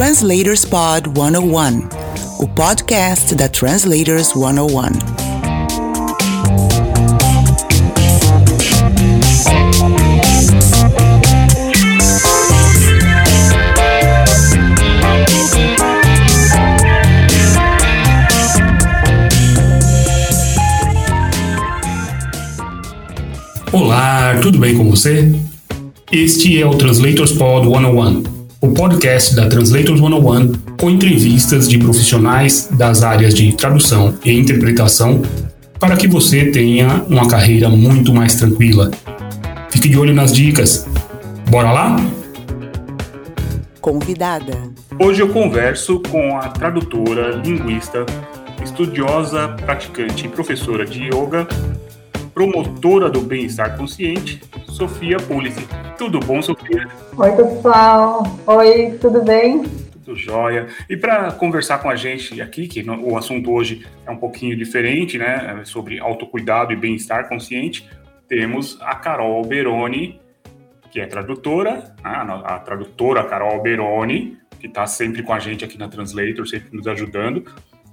Translators Pod 101, o podcast da Translators 101. Olá, tudo bem com você? Este é o Translators Pod 101, podcast da Translators 101 com entrevistas de profissionais das áreas de tradução e interpretação para que você tenha uma carreira muito mais tranquila. Fique de olho nas dicas. Bora lá? Convidada. Hoje eu converso com a tradutora, linguista, estudiosa, praticante e professora de yoga promotora do bem-estar consciente, Sofia Pulisi. Tudo bom, Sofia? Oi, pessoal. Oi, tudo bem? Tudo jóia. E para conversar com a gente aqui, que o assunto hoje é um pouquinho diferente, né, sobre autocuidado e bem-estar consciente, temos a Carol Alberoni, que é tradutora, a, a tradutora Carol Alberoni, que está sempre com a gente aqui na Translator, sempre nos ajudando,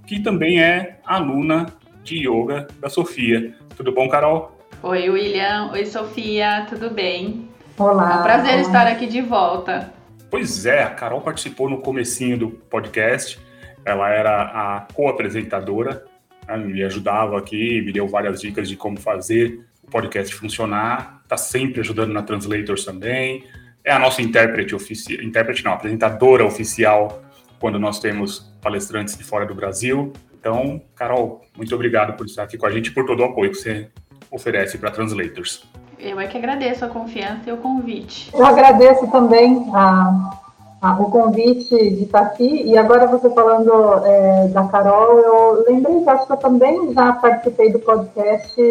que também é aluna de yoga da Sofia. Tudo bom, Carol? Oi, William. Oi, Sofia. Tudo bem? Olá. É um prazer estar aqui de volta. Pois é, a Carol participou no comecinho do podcast. Ela era a co-apresentadora, né, me ajudava aqui, me deu várias dicas de como fazer o podcast funcionar. Está sempre ajudando na Translators também. É a nossa intérprete oficial, intérprete não, apresentadora oficial quando nós temos palestrantes de fora do Brasil. Então, Carol, muito obrigado por estar aqui com a gente e por todo o apoio que você oferece para Translators. Eu é que agradeço a confiança e o convite. Eu agradeço também a, a, o convite de estar aqui. E agora você falando é, da Carol, eu lembrei que acho que eu também já participei do podcast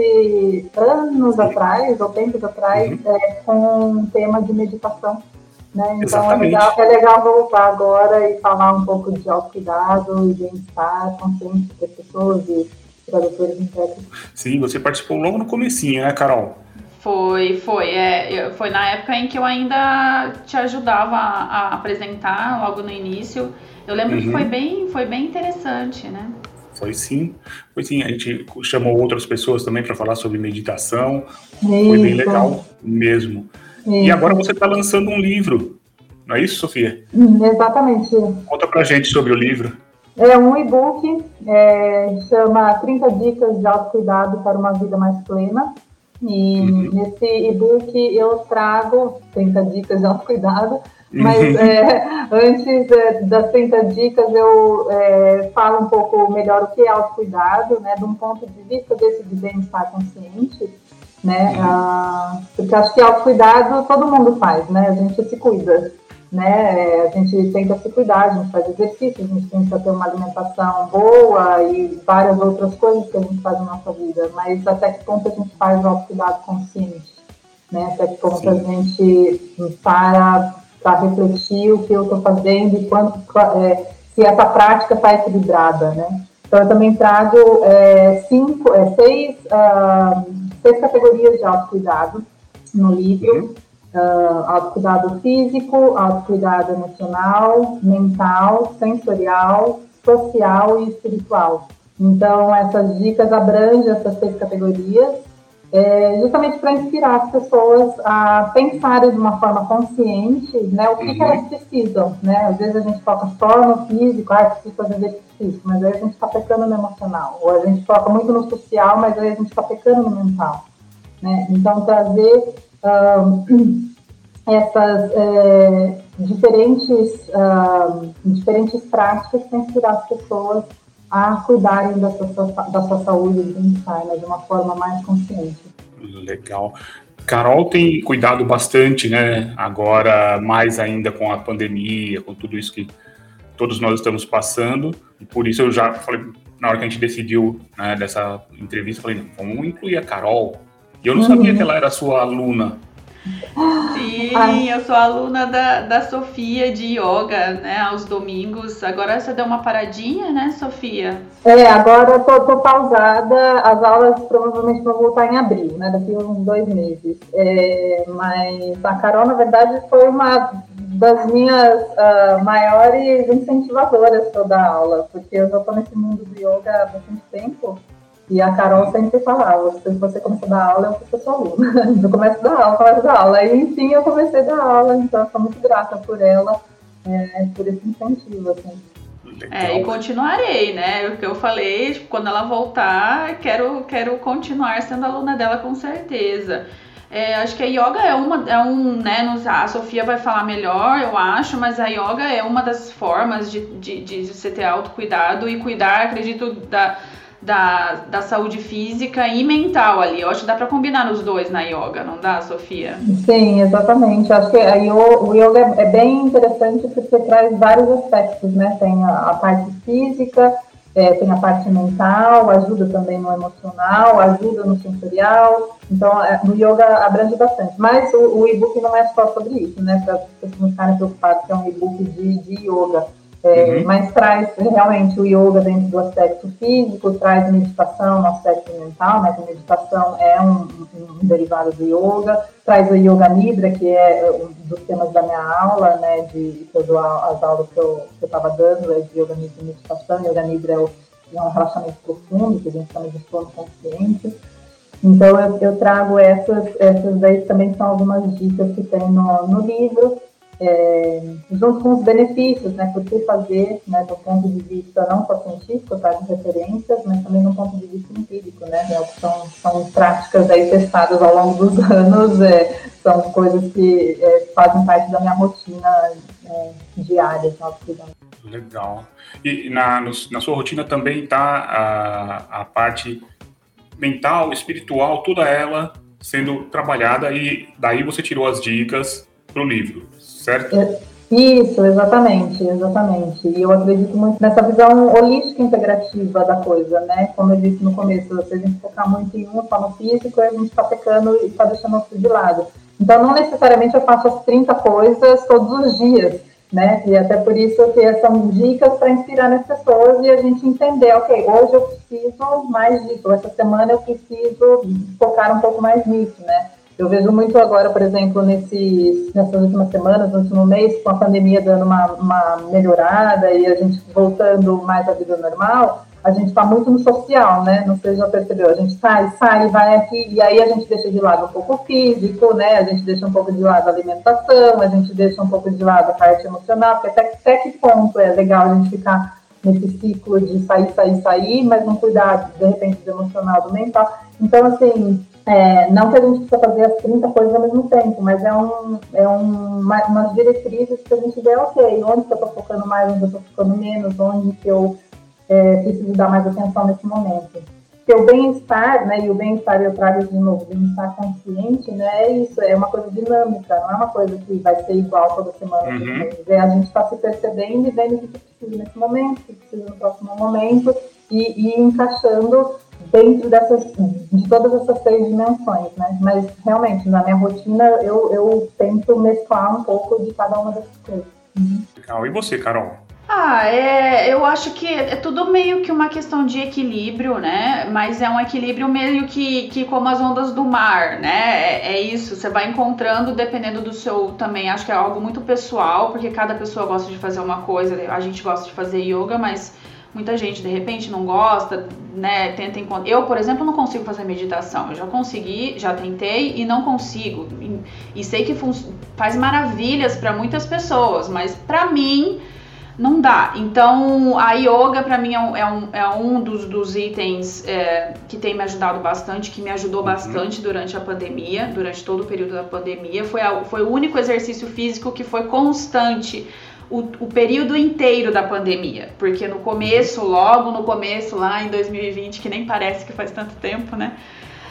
anos Sim. atrás, ou tempos atrás, uhum. é, com um tema de meditação. Né? Então é legal, é legal, voltar agora e falar um pouco de autocuidado e bem-estar consciente das pessoas e tradutores intérpretes. Sim, você participou logo no comecinho, né, Carol? Foi, foi. É, foi na época em que eu ainda te ajudava a, a apresentar, logo no início. Eu lembro uhum. que foi bem, foi bem interessante, né? Foi sim, foi sim. A gente chamou outras pessoas também para falar sobre meditação. Isso. Foi bem legal mesmo. E agora você está lançando um livro, não é isso, Sofia? Hum, exatamente. Conta pra gente sobre o livro. É um e-book, é, chama 30 Dicas de Autocuidado para uma Vida Mais Plena. E uhum. nesse e-book eu trago 30 dicas de autocuidado, mas uhum. é, antes é, das 30 dicas eu é, falo um pouco melhor o que é autocuidado, né, de um ponto de vista desse de bem-estar consciente né? Ah, porque acho que autocuidado todo mundo faz, né? A gente se cuida, né? É, a gente tenta se cuidar, a gente faz exercício, a gente tenta ter uma alimentação boa e várias outras coisas que a gente faz na nossa vida, mas até que ponto a gente faz o autocuidado consciente, né? Até que ponto Sim. a gente para para refletir o que eu estou fazendo e quanto é, se essa prática está equilibrada, né? Então eu também trago é, cinco, é, seis uh, seis categorias de autocuidado no livro. Uhum. Uh, autocuidado físico, autocuidado emocional, mental, sensorial, social e espiritual. Então, essas dicas abrangem essas seis categorias, é, justamente para inspirar as pessoas a pensarem de uma forma consciente né, o que, uhum. que elas precisam. Né? Às vezes a gente foca só no físico, ah, preciso fazer exercício físico, mas aí a gente está pecando no emocional. Ou a gente foca muito no social, mas aí a gente está pecando no mental. Né? Então, trazer um, essas é, diferentes, um, diferentes práticas para inspirar as pessoas a cuidarem da sua, da sua saúde bem-estar né, de uma forma mais consciente. Legal. Carol tem cuidado bastante, né? Agora, mais ainda com a pandemia, com tudo isso que todos nós estamos passando. E por isso eu já falei, na hora que a gente decidiu né, dessa entrevista, falei, vamos incluir a Carol. E eu não sabia que ela era sua aluna. Sim, eu sou aluna da, da Sofia de yoga, né, aos domingos. Agora você deu uma paradinha, né, Sofia? É, agora eu tô, tô pausada. As aulas provavelmente vão voltar em abril, né, daqui a uns dois meses. É, mas a Carol, na verdade, foi uma das minhas uh, maiores incentivadoras eu dar aula, porque eu já estou nesse mundo do yoga há bastante tempo. E a Carol sempre falava, se você começar a dar aula, eu sou sua aluna. Eu começo a dar aula, começo a dar aula. E enfim, eu comecei a dar aula, então eu sou muito grata por ela, é, por esse incentivo, assim. É, e continuarei, né? O que eu falei, tipo, quando ela voltar, quero, quero continuar sendo aluna dela com certeza. É, acho que a yoga é uma, é um, né, a Sofia vai falar melhor, eu acho, mas a yoga é uma das formas de, de, de você ter autocuidado e cuidar, acredito, da, da, da saúde física e mental ali. Eu acho que dá para combinar os dois na yoga, não dá, Sofia? Sim, exatamente. Acho que a yoga, o yoga é, é bem interessante porque traz vários aspectos, né? Tem a, a parte física, é, tem a parte mental, ajuda também no emocional, ajuda no sensorial. Então, é, no yoga abrange bastante. Mas o, o e-book não é só sobre isso, né? Para as pessoas não ficarem preocupadas que é um e-book de, de yoga. É, uhum. Mas traz realmente o yoga dentro do aspecto físico, traz meditação no aspecto mental, né? Que a meditação é um, um, derivado do yoga, traz o Yoga Nidra, que é um dos temas da minha aula, né? De todas as aulas que eu estava dando, é de Yoga Nidra e meditação. Yoga Nidra é, o, é um relaxamento profundo, que a gente chama de sono consciente. Então, eu, eu, trago essas, essas daí também são algumas dicas que tem no, no livro é, junto com os benefícios, né, por que fazer, né, do ponto de vista não só científico, tá, de referências, mas também do ponto de vista empírico, né, né são, são práticas aí testadas ao longo dos anos, é, são coisas que é, fazem parte da minha rotina é, diária de autocuidado. Legal. E na, no, na sua rotina também está a, a parte mental, espiritual, toda ela sendo trabalhada e daí você tirou as dicas para o livro certo? É, isso, exatamente, exatamente. E eu acredito muito nessa visão holística integrativa da coisa, né? Como eu disse no começo, se a gente focar muito em um, só no físico, a gente está pecando e está deixando outro de lado. Então, não necessariamente eu faço as 30 coisas todos os dias, né? E até por isso que são dicas para inspirar as pessoas e a gente entender, ok, hoje eu preciso mais disso, essa semana eu preciso focar um pouco mais nisso, né? Eu vejo muito agora, por exemplo, nesse, nessas últimas semanas, no último mês, com a pandemia dando uma, uma melhorada e a gente voltando mais à vida normal, a gente está muito no social, né? Não sei se já percebeu. A gente sai, sai, vai aqui, e aí a gente deixa de lado um pouco o físico, né? A gente deixa um pouco de lado a alimentação, a gente deixa um pouco de lado a parte emocional, porque até, até que ponto é legal a gente ficar nesse ciclo de sair, sair, sair, mas não cuidar, de repente, do emocional, do mental. Então, assim, é, não que a gente precisa fazer as 30 coisas ao mesmo tempo, mas é, um, é um, uma, umas diretrizes que a gente vê, ok, onde que eu estou focando mais, onde eu estou focando menos, onde que eu é, preciso dar mais atenção nesse momento. Porque o bem-estar, né, e o bem-estar eu trago de novo, bem-estar consciente, né, é isso, é uma coisa dinâmica, não é uma coisa que vai ser igual toda semana. Uhum. É, a gente está se percebendo e vendo o que precisa nesse momento, o que precisa no próximo momento, e, e encaixando dentro dessas, de todas essas três dimensões, né? Mas realmente, na minha rotina, eu, eu tento mesclar um pouco de cada uma dessas coisas. Legal. E você, Carol? Ah, é, eu acho que é tudo meio que uma questão de equilíbrio, né? Mas é um equilíbrio meio que, que como as ondas do mar, né? É, é isso, você vai encontrando dependendo do seu também. Acho que é algo muito pessoal, porque cada pessoa gosta de fazer uma coisa. A gente gosta de fazer yoga, mas Muita gente de repente não gosta, né? Tenta encontrar. Eu, por exemplo, não consigo fazer meditação. Eu já consegui, já tentei e não consigo. E, e sei que faz maravilhas para muitas pessoas, mas para mim não dá. Então, a yoga para mim é um, é um, é um dos, dos itens é, que tem me ajudado bastante, que me ajudou uhum. bastante durante a pandemia, durante todo o período da pandemia. Foi, a, foi o único exercício físico que foi constante o, o, período inteiro da pandemia, porque no começo, logo no começo, lá em 2020, que nem parece que faz tanto tempo, né?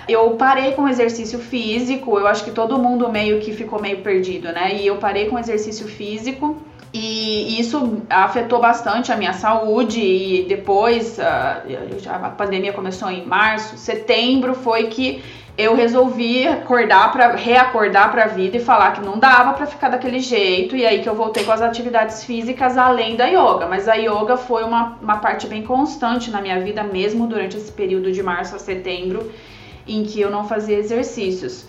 Eu parei com exercício físico, eu acho que todo mundo meio que ficou meio perdido, né? E eu parei com exercício físico e isso afetou bastante a minha saúde. E depois, a, a pandemia começou em março, setembro foi que eu resolvi acordar para reacordar para a vida e falar que não dava para ficar daquele jeito e aí que eu voltei com as atividades físicas além da yoga, mas a yoga foi uma, uma parte bem constante na minha vida mesmo durante esse período de março a setembro em que eu não fazia exercícios.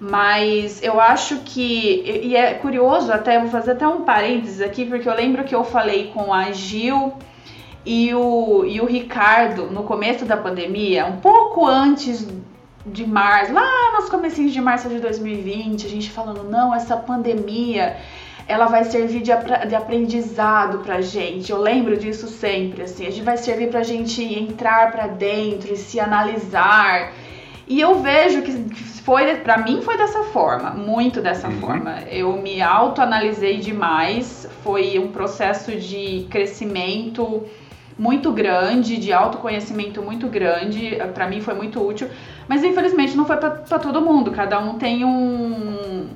Mas eu acho que. E é curioso, até vou fazer até um parênteses aqui, porque eu lembro que eu falei com a Gil e o, e o Ricardo no começo da pandemia, um pouco antes de março, lá nos comecinhos de março de 2020, a gente falando, não, essa pandemia ela vai servir de, de aprendizado pra gente. Eu lembro disso sempre, assim, a gente vai servir pra gente entrar para dentro e se analisar. E eu vejo que foi, para mim foi dessa forma, muito dessa uhum. forma. Eu me autoanalisei demais, foi um processo de crescimento muito grande, de autoconhecimento muito grande. Para mim foi muito útil, mas infelizmente não foi para todo mundo. Cada um tem um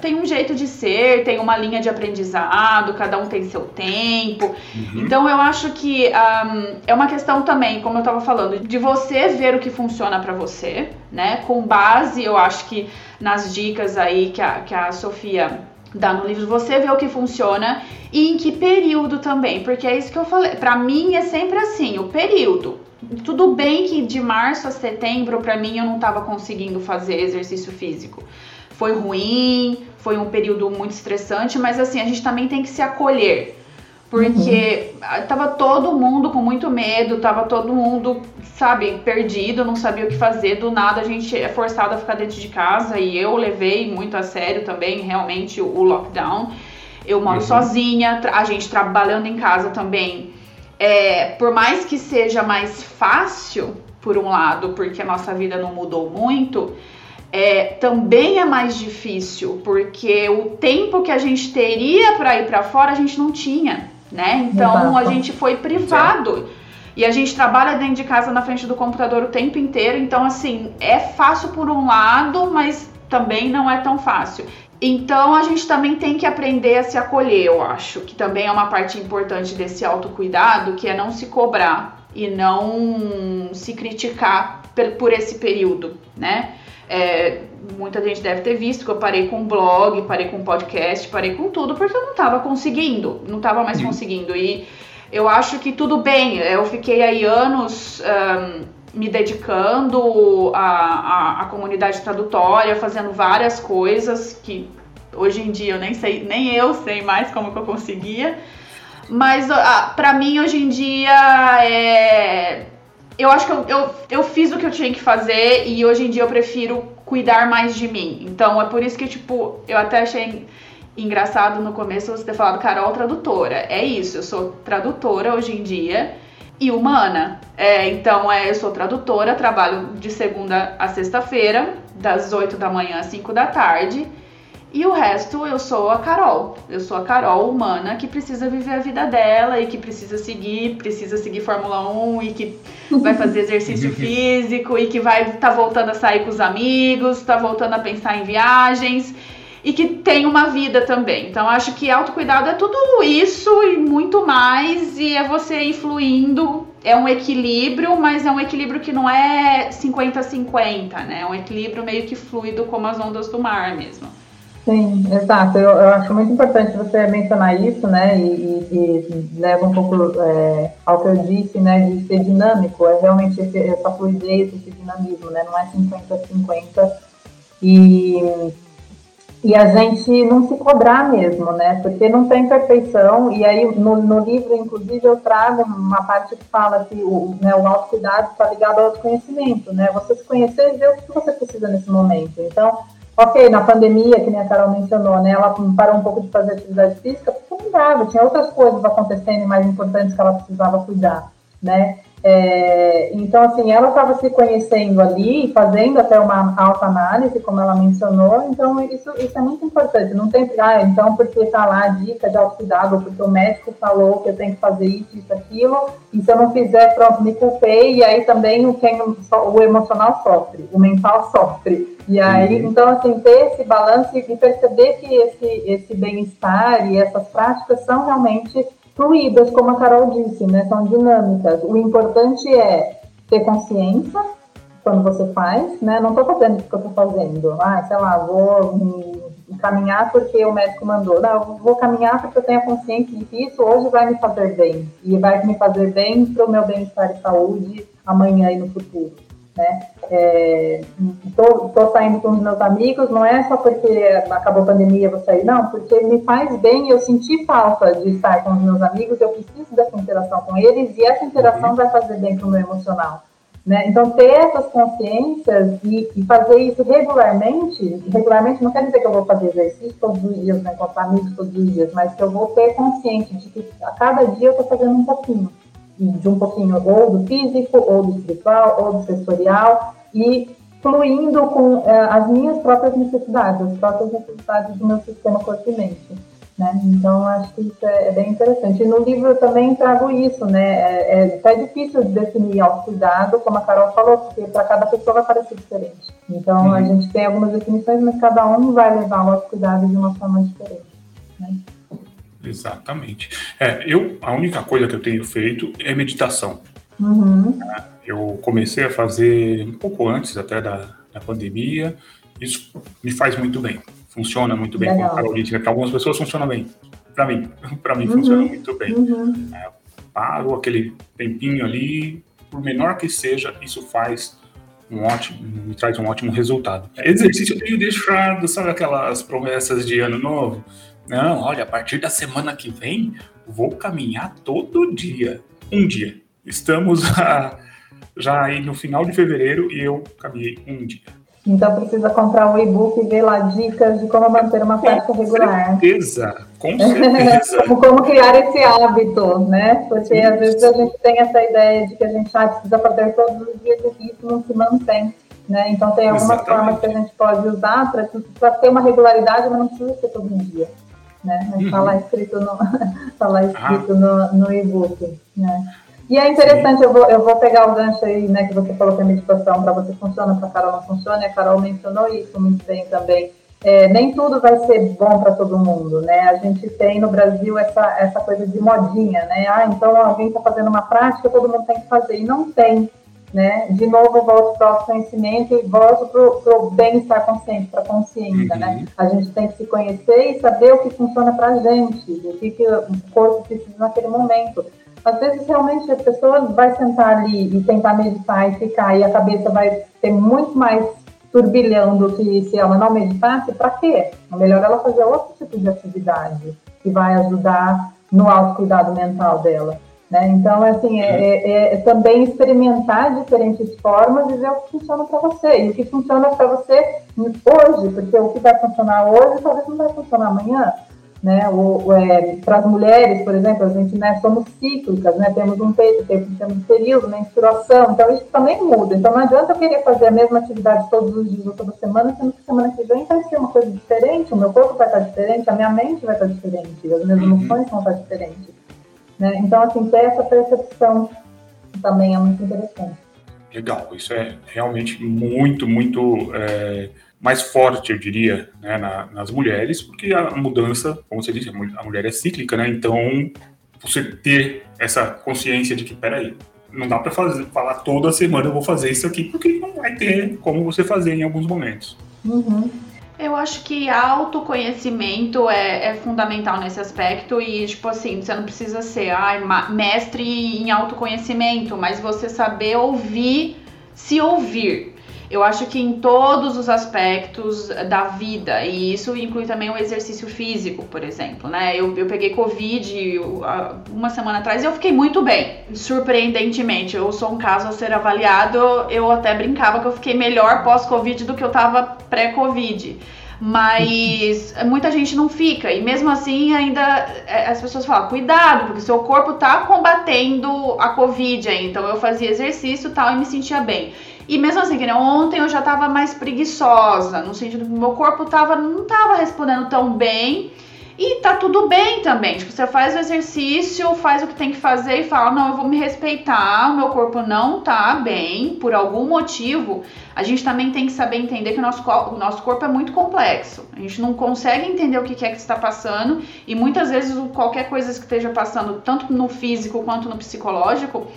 tem um jeito de ser, tem uma linha de aprendizado, cada um tem seu tempo. Uhum. Então eu acho que um, é uma questão também, como eu estava falando, de você ver o que funciona para você, né? Com base, eu acho que nas dicas aí que a, que a Sofia dá no livro, você vê o que funciona e em que período também, porque é isso que eu falei. Para mim é sempre assim, o período. Tudo bem que de março a setembro, para mim, eu não estava conseguindo fazer exercício físico foi ruim, foi um período muito estressante, mas assim, a gente também tem que se acolher. Porque uhum. tava todo mundo com muito medo, tava todo mundo, sabe, perdido, não sabia o que fazer. Do nada a gente é forçado a ficar dentro de casa e eu levei muito a sério também, realmente, o, lockdown. Eu moro uhum. sozinha, a gente trabalhando em casa também. É, por mais que seja mais fácil, por um lado, porque a nossa vida não mudou muito, é, também é mais difícil, porque o tempo que a gente teria para ir para fora a gente não tinha, né? Então a gente foi privado. E a gente trabalha dentro de casa na frente do computador o tempo inteiro, então assim, é fácil por um lado, mas também não é tão fácil. Então a gente também tem que aprender a se acolher, eu acho, que também é uma parte importante desse autocuidado, que é não se cobrar e não se criticar por esse período, né? É, muita gente deve ter visto que eu parei com blog, parei com podcast, parei com tudo, porque eu não estava conseguindo, não estava mais conseguindo. E eu acho que tudo bem, eu fiquei aí anos um, me dedicando à, à, à comunidade tradutória, fazendo várias coisas que hoje em dia eu nem sei, nem eu sei mais como que eu conseguia. Mas para mim hoje em dia é eu acho que eu, eu, eu fiz o que eu tinha que fazer e hoje em dia eu prefiro cuidar mais de mim. Então é por isso que, tipo, eu até achei engraçado no começo você ter falado Carol tradutora. É isso, eu sou tradutora hoje em dia e humana. É, então é, eu sou tradutora, trabalho de segunda a sexta-feira, das 8 da manhã às 5 da tarde. E o resto eu sou a Carol. Eu sou a Carol humana que precisa viver a vida dela e que precisa seguir, precisa seguir Fórmula 1 e que vai fazer exercício físico e que vai estar tá voltando a sair com os amigos, está voltando a pensar em viagens e que tem uma vida também. Então acho que autocuidado é tudo isso e muito mais e é você influindo, é um equilíbrio, mas é um equilíbrio que não é 50-50, né? É um equilíbrio meio que fluido como as ondas do mar mesmo. Sim, exato. Eu, eu, acho muito importante você mencionar isso, né? E, e, e leva um pouco é, ao que eu disse, né? De ser dinâmico. É realmente esse, essa fluidez, esse dinamismo, né? Não é 50-50. E, e a gente não se cobrar mesmo, né? Porque não tem perfeição. E aí, no, no livro, inclusive, eu trago uma parte que fala que o, né, o autocuidado está ligado ao autoconhecimento, né? Você se conhecer e ver o que você precisa nesse momento. Então, Ok, na pandemia, que nem a Carol mencionou, né, ela parou um pouco de fazer atividade física porque não dava, tinha outras coisas acontecendo mais importantes que ela precisava cuidar, né? É, então, assim, ela estava se conhecendo ali, fazendo até uma autoanálise, como ela mencionou, então isso, isso é muito importante. Não tem, ah, então, porque está lá a dica de autocuidado, ou porque o médico falou que eu tenho que fazer isso, isso, aquilo, e se eu não fizer, pronto, me culpei, e aí também o, quem, o emocional sofre, o mental sofre. E aí, uhum. então, assim, ter esse balanço e perceber que esse, esse bem-estar e essas práticas são realmente fluídas, como a Carol disse, né? São dinâmicas. O importante é ter consciência quando você faz, né? Não estou fazendo o que eu estou fazendo. Ah, sei lá, vou caminhar porque o médico mandou. Não, vou caminhar porque eu tenho a consciência de que isso hoje vai me fazer bem. E vai me fazer bem para o meu bem-estar e saúde amanhã e no futuro. Né? Estou é, saindo com os meus amigos, não é só porque acabou a pandemia eu vou sair, não, porque me faz bem, eu senti falta de estar com os meus amigos, eu preciso dessa interação com eles e essa interação vai fazer bem para o meu emocional. Né? Então, ter essas consciências e, e, fazer isso regularmente, regularmente não quer dizer que eu vou fazer exercício todos os dias, né, encontrar amigos todos os dias, mas que eu vou ter consciente de que a cada dia eu estou fazendo um pouquinho de um pouquinho ou do físico, ou do espiritual, ou do sensorial, e fluindo com é, as minhas próprias necessidades, as próprias necessidades do meu sistema corpo e mente. Né? Então, acho que isso é, é, bem interessante. E no livro eu também trago isso, né? É, é até difícil de definir autocuidado, como a Carol falou, porque para cada pessoa vai parecer diferente. Então, uhum. a gente tem algumas definições, mas cada um vai levar o autocuidado de uma forma diferente. Né? Exatamente. É, eu, a única coisa que eu tenho feito é meditação. Uhum. Eu comecei a fazer um pouco antes até da, da pandemia. Isso me faz muito bem. Funciona muito bem com a Carolina. Para algumas pessoas funciona bem. Para mim, para mim uhum. funciona muito bem. Uhum. É, paro aquele tempinho ali, por menor que seja, isso faz um ótimo, me traz um ótimo resultado. Exercício eu tenho deixado, sabe aquelas promessas de ano novo? Não, olha, a partir da semana que vem, vou caminhar todo dia. Um dia. Estamos a, já aí no final de fevereiro e eu caminhei um dia. Então precisa comprar um e-book e ver lá dicas de como manter uma prática regular. Com certeza, com certeza. como, como, criar esse hábito, né? Porque Isso. às vezes a gente tem essa ideia de que a gente ah, precisa fazer todos os dias e isso não se mantém. Né? Então tem algumas Exatamente. formas que a gente pode usar para ter uma regularidade, mas não precisa ser todo dia né? Mas uhum. lá escrito no, tá lá escrito no, no e-book, né? E é interessante, eu vou, eu vou pegar o gancho aí, né, que você falou que a meditação para você funciona, para a Carol não funciona, e a Carol mencionou isso muito bem também. É, nem tudo vai ser bom para todo mundo, né? A gente tem no Brasil essa, essa coisa de modinha, né? Ah, então alguém está fazendo uma prática, todo mundo tem que fazer. E não tem né? De novo, volto para o autoconhecimento e volto para o bem-estar consciente, para a consciência, né? uhum. né? A gente tem que se conhecer e saber o que funciona para a gente, o que, que o corpo precisa naquele momento. Às vezes, realmente, a pessoa vai sentar ali e tentar meditar e ficar, e a cabeça vai ter muito mais turbilhão do que se ela não meditasse, para quê? É melhor ela fazer outro tipo de atividade que vai ajudar no autocuidado mental dela. Né? Então, assim, é, é, é, também experimentar diferentes formas e ver o que funciona para você. E o que funciona para você hoje, porque o que vai funcionar hoje talvez não vai funcionar amanhã. Né? É, para as mulheres, por exemplo, a gente né, somos cíclicas, né? temos um temos um período, menstruação, então isso também muda. Então não adianta eu querer fazer a mesma atividade todos os dias ou toda semana, sendo que semana que vem vai ser uma coisa diferente, o meu corpo vai estar diferente, a minha mente vai estar diferente, as minhas uhum. emoções vão estar diferentes. Né? Então, assim, ter essa percepção também é muito interessante. Legal, isso é realmente muito, muito é, mais forte, eu diria, né, na, nas mulheres, porque a mudança, como você disse, a mulher é cíclica, né? Então, você ter essa consciência de que, peraí, não dá para falar toda semana eu vou fazer isso aqui, porque não vai ter como você fazer em alguns momentos. Uhum. Eu acho que autoconhecimento é, é, fundamental nesse aspecto e, tipo assim, você não precisa ser ai, mestre em autoconhecimento, mas você saber ouvir, se ouvir. Eu acho que em todos os aspectos da vida, e isso inclui também o exercício físico, por exemplo, né? Eu, eu peguei Covid uma semana atrás e eu fiquei muito bem, surpreendentemente. Eu sou um caso a ser avaliado, eu até brincava que eu fiquei melhor pós-Covid do que eu tava pré-Covid mas muita gente não fica e mesmo assim ainda é, as pessoas falam cuidado porque seu corpo tá combatendo a covid então eu fazia exercício tal e me sentia bem e mesmo assim, que né, ontem eu já tava mais preguiçosa, no sentido que meu corpo tava, não tava respondendo tão bem. E tá tudo bem também. Tipo, você faz o exercício, faz o que tem que fazer e fala: não, eu vou me respeitar, o meu corpo não tá bem, por algum motivo. A gente também tem que saber entender que o nosso, o nosso corpo é muito complexo. A gente não consegue entender o que é que está passando. E muitas vezes qualquer coisa que esteja passando, tanto no físico quanto no psicológico,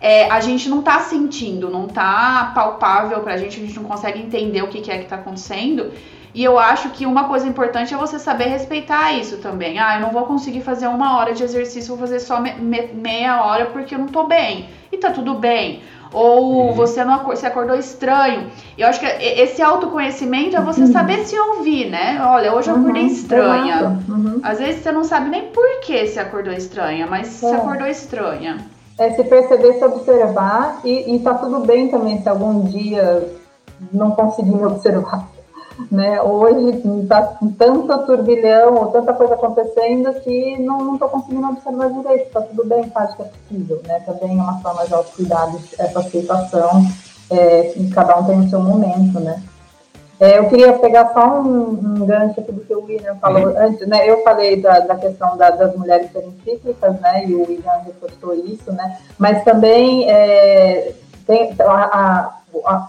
é, a gente não tá sentindo, não tá palpável pra gente, a gente não consegue entender o que, que é que tá acontecendo. E eu acho que uma coisa importante é você saber respeitar isso também. Ah, eu não vou conseguir fazer uma hora de exercício, vou fazer só me me meia hora porque eu não tô bem. E tá tudo bem. Ou uhum. você não você acordou estranho. Eu acho que esse autoconhecimento é você uhum. saber se ouvir, né? Olha, hoje eu acordei uhum. estranha. Uhum. Às vezes você não sabe nem por que você acordou estranha, mas é. você acordou estranha. É se perceber, se observar e, e tá tudo bem também se algum dia não conseguir me observar né? Hoje está com tanto turbilhão ou tanta coisa acontecendo que não estou conseguindo observar direito. Está tudo bem, acho que é possível, né? Também é uma forma de autocuidado, essa aceitação. É, cada um tem o seu momento, né? É, eu queria pegar só um, um, gancho aqui do que o William falou uhum. antes, né? Eu falei da, da questão da, das mulheres serem cíclicas, né? E o William reforçou isso, né? Mas também é, tem a, a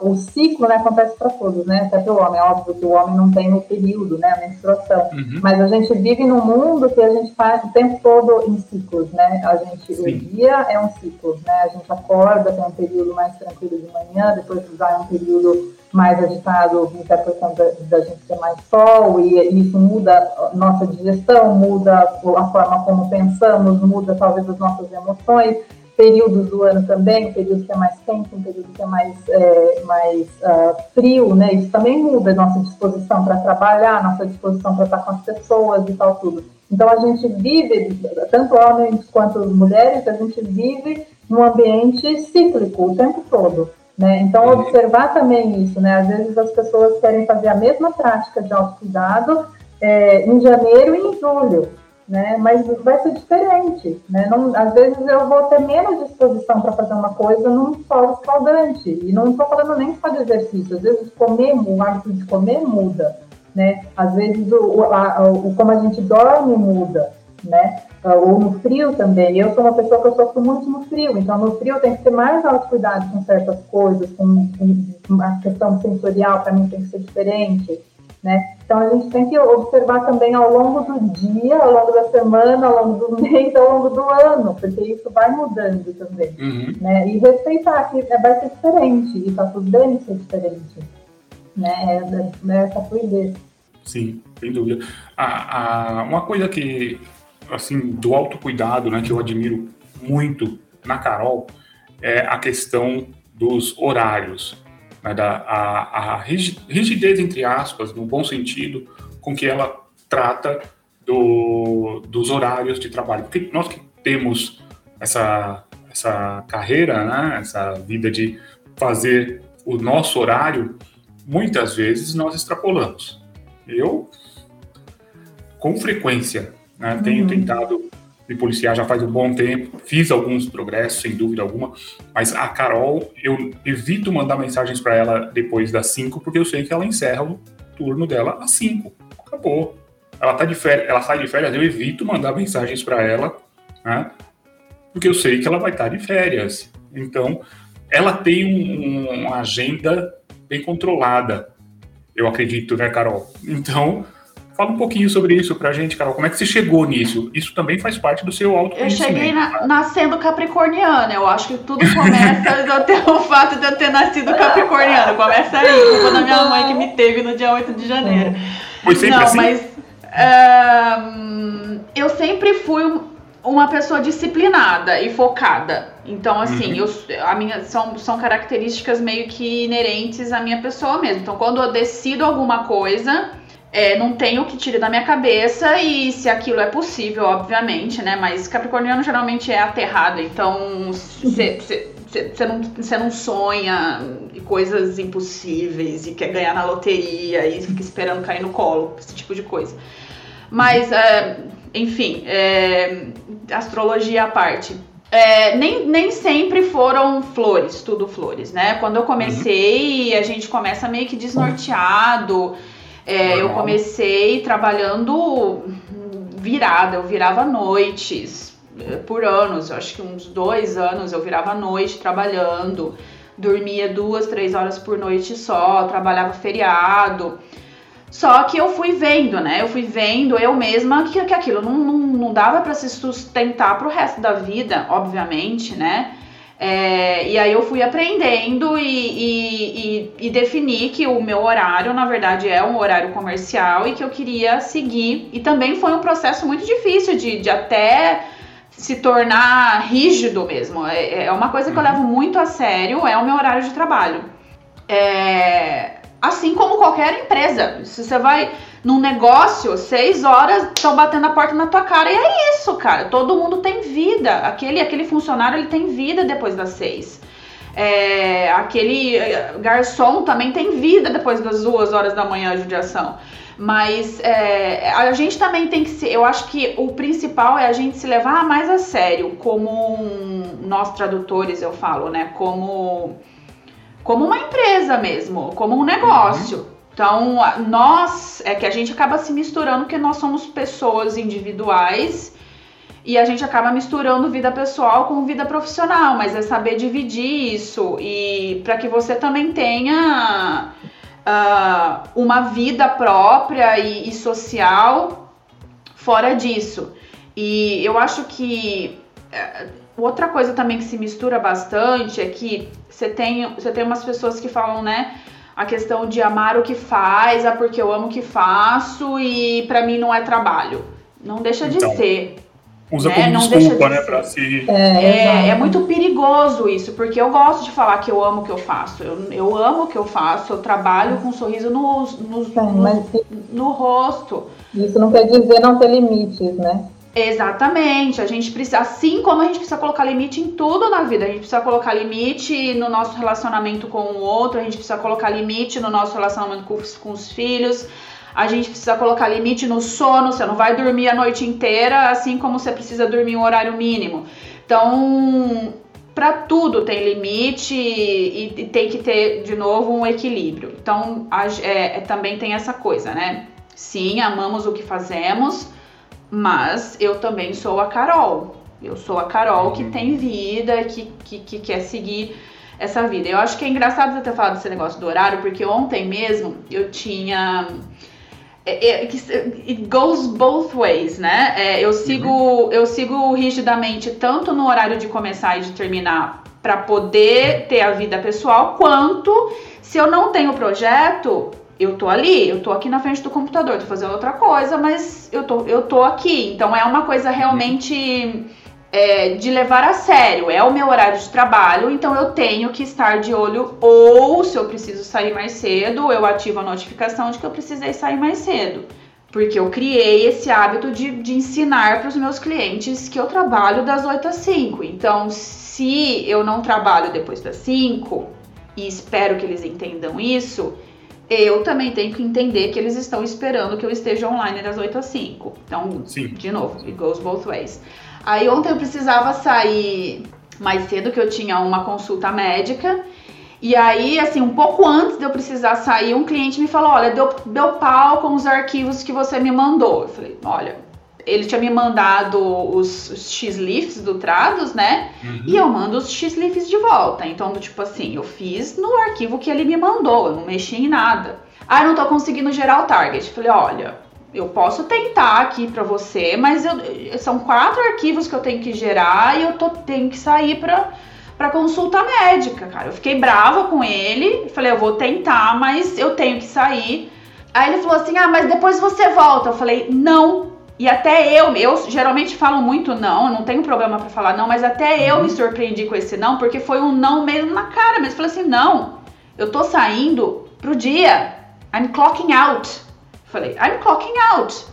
o ciclo né, acontece para todos, né? Até para o homem. É óbvio que o homem não tem o período, né? A menstruação. Uhum. Mas a gente vive num mundo que a gente faz o tempo todo em ciclos, né? A gente, Sim. o dia é um ciclo, né? A gente acorda, tem um período mais tranquilo de manhã, depois vai um período mais agitado, por conta da, da gente ter mais sol, e, e isso muda nossa digestão, muda a forma como pensamos, muda talvez as nossas emoções períodos do ano também, um período que é mais quente, um período que é mais, é, mais uh, frio, né? Isso também muda a nossa disposição para trabalhar, nossa disposição para estar com as pessoas e tal, tudo. Então a gente vive, tanto homens quanto mulheres, a gente vive num ambiente cíclico o tempo todo. Né? Então, observar também isso, né? Às vezes as pessoas querem fazer a mesma prática de autocuidado é, em janeiro e em julho né? Mas vai ser diferente, né? Não, às vezes eu vou ter menos disposição para fazer uma coisa num solo escaldante. E não estou falando nem só de exercício, às vezes comer, o hábito de comer muda, né? Às vezes o, a, o como a gente dorme muda, né? Ah, ou no frio também. Eu sou uma pessoa que eu sofro muito no frio, então no frio tem que ter mais autocuidado com certas coisas, com, com a questão sensorial para mim tem que ser diferente. Né? Então a gente tem que observar também ao longo do dia, ao longo da semana, ao longo do mês, ao longo do ano, porque isso vai mudando também. Uhum. Né? E respeitar que vai ser diferente, e está tudo bem ser diferente. Né? É, é essa fluidez. Sim, sem dúvida. Ah, ah, uma coisa que, assim, do autocuidado, né, que eu admiro muito na Carol, é a questão dos horários né, da, a, a rigidez, entre aspas, no bom sentido, com que ela trata do, dos horários de trabalho. Porque nós que temos essa, essa carreira, né, essa vida de fazer o nosso horário, muitas vezes nós extrapolamos. Eu, com frequência, né, tenho uhum. tentado me policiar já faz um bom tempo, fiz alguns progressos, sem dúvida alguma, mas a Carol, eu evito mandar mensagens para ela depois das 5, porque eu sei que ela encerra o turno dela às 5. Acabou. Ela, tá de férias, ela sai de férias, eu evito mandar mensagens para ela, né? porque eu sei que ela vai estar de férias. Então, ela tem um, uma agenda bem controlada, eu acredito, né, Carol? Então, Fala um pouquinho sobre isso pra gente, Carol. Como é que você chegou nisso? Isso também faz parte do seu autoconhecimento. Eu cheguei na, nascendo capricorniana. Eu acho que tudo começa do ter, o fato de eu ter nascido capricorniana. Começa aí, culpa da minha mãe que me teve no dia 8 de janeiro. Foi sempre Não, assim? mas eu sempre fui uma pessoa disciplinada e focada. Então, assim, uhum. eu, a minha, são, são características meio que inerentes à minha pessoa mesmo. Então, quando eu decido alguma coisa é, não tenho que tirar da minha cabeça e se aquilo é possível, obviamente, né? Mas Capricorniano geralmente é aterrado, então você não, não sonha coisas impossíveis e quer ganhar na loteria e fica esperando cair no colo, esse tipo de coisa. Mas, é, enfim, é, astrologia à parte. É, nem, nem sempre foram flores, tudo flores, né? Quando eu comecei, a gente começa meio que desnorteado. É, eu comecei trabalhando virada, eu virava noites é, por anos, eu acho que uns dois anos eu virava noite trabalhando, dormia duas, três horas por noite só, trabalhava feriado. Só que eu fui vendo, né? Eu fui vendo eu mesma que, que aquilo não, não, não dava para se sustentar pro resto da vida, obviamente, né? É, e aí eu fui aprendendo e, e, e, e, defini que o meu horário, na verdade, é um horário comercial e que eu queria seguir. E também foi um processo muito difícil de, de até se tornar rígido mesmo. É, é uma coisa que eu uhum. levo muito a sério, é o meu horário de trabalho. É, assim como qualquer empresa. Se você vai num negócio, seis horas estão batendo a porta na tua cara. E é isso, cara. Todo mundo tem vida. Aquele, aquele funcionário ele tem vida depois das seis. É, aquele é, garçom também tem vida depois das duas horas da manhã de judiação. Mas é, a gente também tem que se. Eu acho que o principal é a gente se levar mais a sério, como um, nós tradutores, eu falo, né? Como, como uma empresa mesmo, como um negócio. Então, nós é que a gente acaba se misturando porque nós somos pessoas individuais e a gente acaba misturando vida pessoal com vida profissional, mas é saber dividir isso e para que você também tenha uh, uma vida própria e, e, social fora disso. E eu acho que uh, outra coisa também que se mistura bastante é que você tem, você tem umas pessoas que falam, né? A questão de amar o que faz, é porque eu amo o que faço e para mim não é trabalho. Não deixa de então, ser. Usa né? como não desculpa, de né, para se... É, é, é, muito perigoso isso, porque eu gosto de falar que eu amo o que eu faço. Eu, eu amo o que eu faço, eu trabalho com um sorriso no, no, no, no rosto. Isso não quer dizer não ter limites, né? Exatamente. A gente precisa, assim como a gente precisa colocar limite em tudo na vida, a gente precisa colocar limite no nosso relacionamento com o outro, a gente precisa colocar limite no nosso relacionamento com os, com os filhos, a gente precisa colocar limite no sono, você não vai dormir a noite inteira, assim como você precisa dormir um horário mínimo. Então, para tudo tem limite e, e, tem que ter, de novo, um equilíbrio. Então, a, é, é, também tem essa coisa, né? Sim, amamos o que fazemos mas eu também sou a Carol. Eu sou a Carol que uhum. tem vida, que, que, que quer seguir essa vida. Eu acho que é engraçado você ter falado desse negócio do horário, porque ontem mesmo eu tinha. É, é, it goes both ways, né? É, eu sigo uhum. eu sigo rigidamente tanto no horário de começar e de terminar para poder ter a vida pessoal, quanto se eu não tenho projeto, eu tô ali, eu tô aqui na frente do computador, tô fazendo outra coisa, mas eu tô, eu tô aqui. Então é uma coisa realmente é, de levar a sério. É o meu horário de trabalho, então eu tenho que estar de olho. Ou se eu preciso sair mais cedo, eu ativo a notificação de que eu precisei sair mais cedo. Porque eu criei esse hábito de, de ensinar para os meus clientes que eu trabalho das 8 às 5. Então, se eu não trabalho depois das 5, e espero que eles entendam isso, eu também tenho que entender que eles estão esperando que eu esteja online das 8 às 5. Então, Sim. de novo, it goes both ways. Aí ontem eu precisava sair mais cedo, que eu tinha uma consulta médica. E aí, assim, um pouco antes de eu precisar sair, um cliente me falou: Olha, deu, deu pau com os arquivos que você me mandou. Eu falei: Olha, ele tinha me mandado os, os X-Lifts do Trados, né? Uhum. E eu mando os X-Lifts de volta. Então, tipo assim, eu fiz no arquivo que ele me mandou, eu não mexi em nada. Ah, não tô conseguindo gerar o target. Falei, olha, eu posso tentar aqui para você, mas eu, são quatro arquivos que eu tenho que gerar e eu tô, tenho que sair pra, pra consulta médica, cara. Eu fiquei brava com ele, falei, eu vou tentar, mas eu tenho que sair. Aí ele falou assim: ah, mas depois você volta. Eu falei, não, e até eu, eu geralmente falo muito não, não tenho problema para falar não, mas até eu me uhum. surpreendi com esse não, porque foi um não mesmo na cara, mas falei assim, não, eu tô saindo pro dia, I'm clocking out. Falei, I'm clocking out.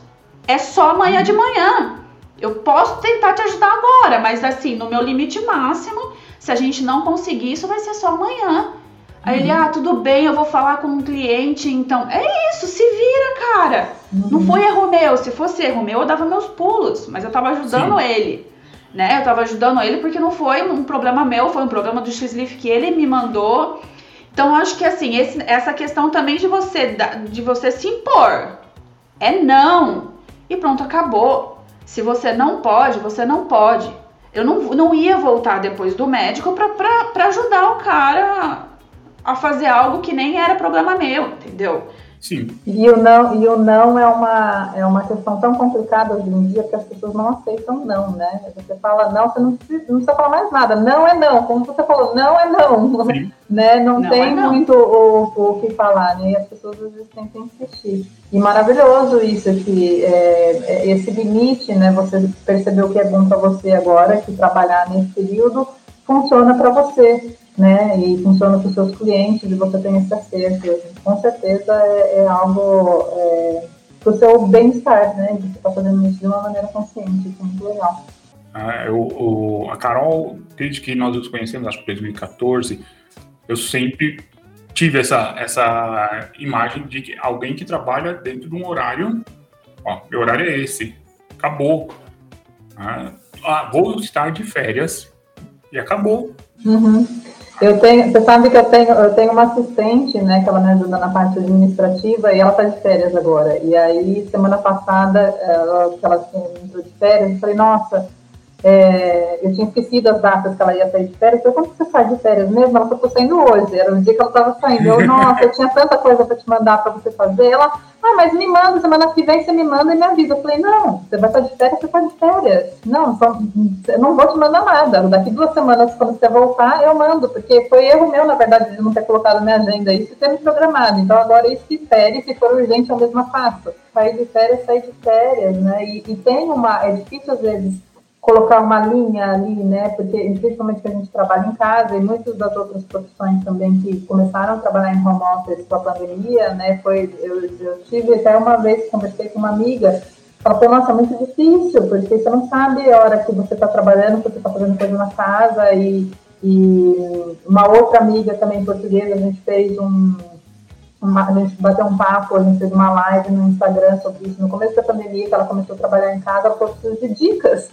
É só amanhã de manhã. Eu posso tentar te ajudar agora, mas assim, no meu limite máximo, se a gente não conseguir, isso vai ser só amanhã. Aí ele, uhum. ah, tudo bem, eu vou falar com um cliente, então. É isso, se vira, cara. Uhum. Não foi erro meu. Se fosse erro meu, eu dava meus pulos, mas eu tava ajudando Sim. ele. Né? Eu tava ajudando ele porque não foi um problema meu, foi um problema do X-Leaf que ele me mandou. Então, acho que assim, esse, essa questão também de você, de você se impor. É não. E pronto, acabou. Se você não pode, você não pode. Eu não, não ia voltar depois do médico para ajudar o cara a fazer algo que nem era problema meu, entendeu? Sim. E o não, e o não é uma, é uma questão tão complicada hoje em dia que as pessoas não aceitam não, né? Você fala não, você não precisa, não precisa falar mais nada. Não é não. Como você falou, não é não. Sim. Né? Não, não tem é não. muito o, o que falar, né? E as pessoas às vezes têm que insistir. E maravilhoso isso, que é, é, esse limite, né? Você percebeu que é bom para você agora, que trabalhar nesse período funciona para você né? E funciona para os seus clientes e você tem esse acerto. Com certeza é, é algo é, para o seu bem-estar, né? De você estar tá fazendo isso de uma maneira consciente, isso é muito legal. Ah, eu, o, a Carol, desde que nós nos conhecemos, acho que 2014, eu sempre tive essa, essa imagem de que alguém que trabalha dentro de um horário, ó, meu horário é esse, acabou. Ah, ah vou estar de férias e acabou. Uhum. Eu tenho, você sabe que eu tenho, eu tenho uma assistente, né, que ela me ajuda na parte administrativa e ela está de férias agora. E aí, semana passada, ela, ela entrou de férias, eu falei, nossa, é, eu tinha esquecido as datas que ela ia sair de férias. Eu quando você sai de férias mesmo? Ela falou, saindo hoje. Era o dia que ela estava saindo. Eu, nossa, eu tinha tanta coisa para te mandar para você fazer. Ela, ah, mas me manda, semana que vem você me manda e me avisa. Eu falei, não, você vai estar de férias, você está de férias. Não, só, eu não vou te mandar nada. Daqui duas semanas, quando você voltar, eu mando, porque foi erro meu, na verdade, de não ter colocado minha agenda isso e ter me programado. Então agora isso se férias, se for urgente, eu mesma faço. Sair de férias, sair de férias, né? E, e tem uma, é difícil às vezes colocar uma linha ali, né? Porque principalmente que a gente trabalha em casa e muitas das outras profissões também que começaram a trabalhar em home office com a pandemia, né? Foi eu, eu tive até uma vez conversei com uma amiga, ela falou, nossa, é muito difícil, porque você não sabe a hora que você está trabalhando, que você está fazendo coisa na casa e, e uma outra amiga também portuguesa, a gente fez um uma, a gente bateu um papo, a gente fez uma live no Instagram sobre isso no começo da pandemia, que ela começou a trabalhar em casa, ela falou, de dicas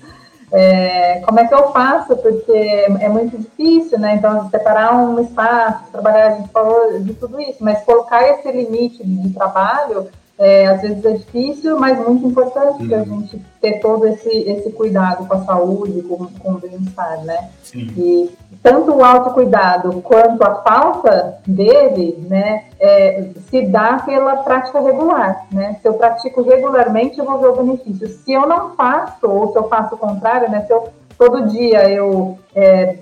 é, como é que eu faço? Porque é muito difícil, né? Então, separar um espaço, trabalhar, a gente falou de tudo isso, mas colocar esse limite de trabalho, é, às vezes é difícil, mas muito importante uhum. para a gente ter todo esse, esse cuidado com a saúde, com, com o bem-estar, né? Sim. E tanto o autocuidado quanto a falta dele, né, é, se dá pela prática regular, né? Se eu pratico regularmente, eu vou ver o benefício. Se eu não faço, ou se eu faço o contrário, né, se eu todo dia eu é,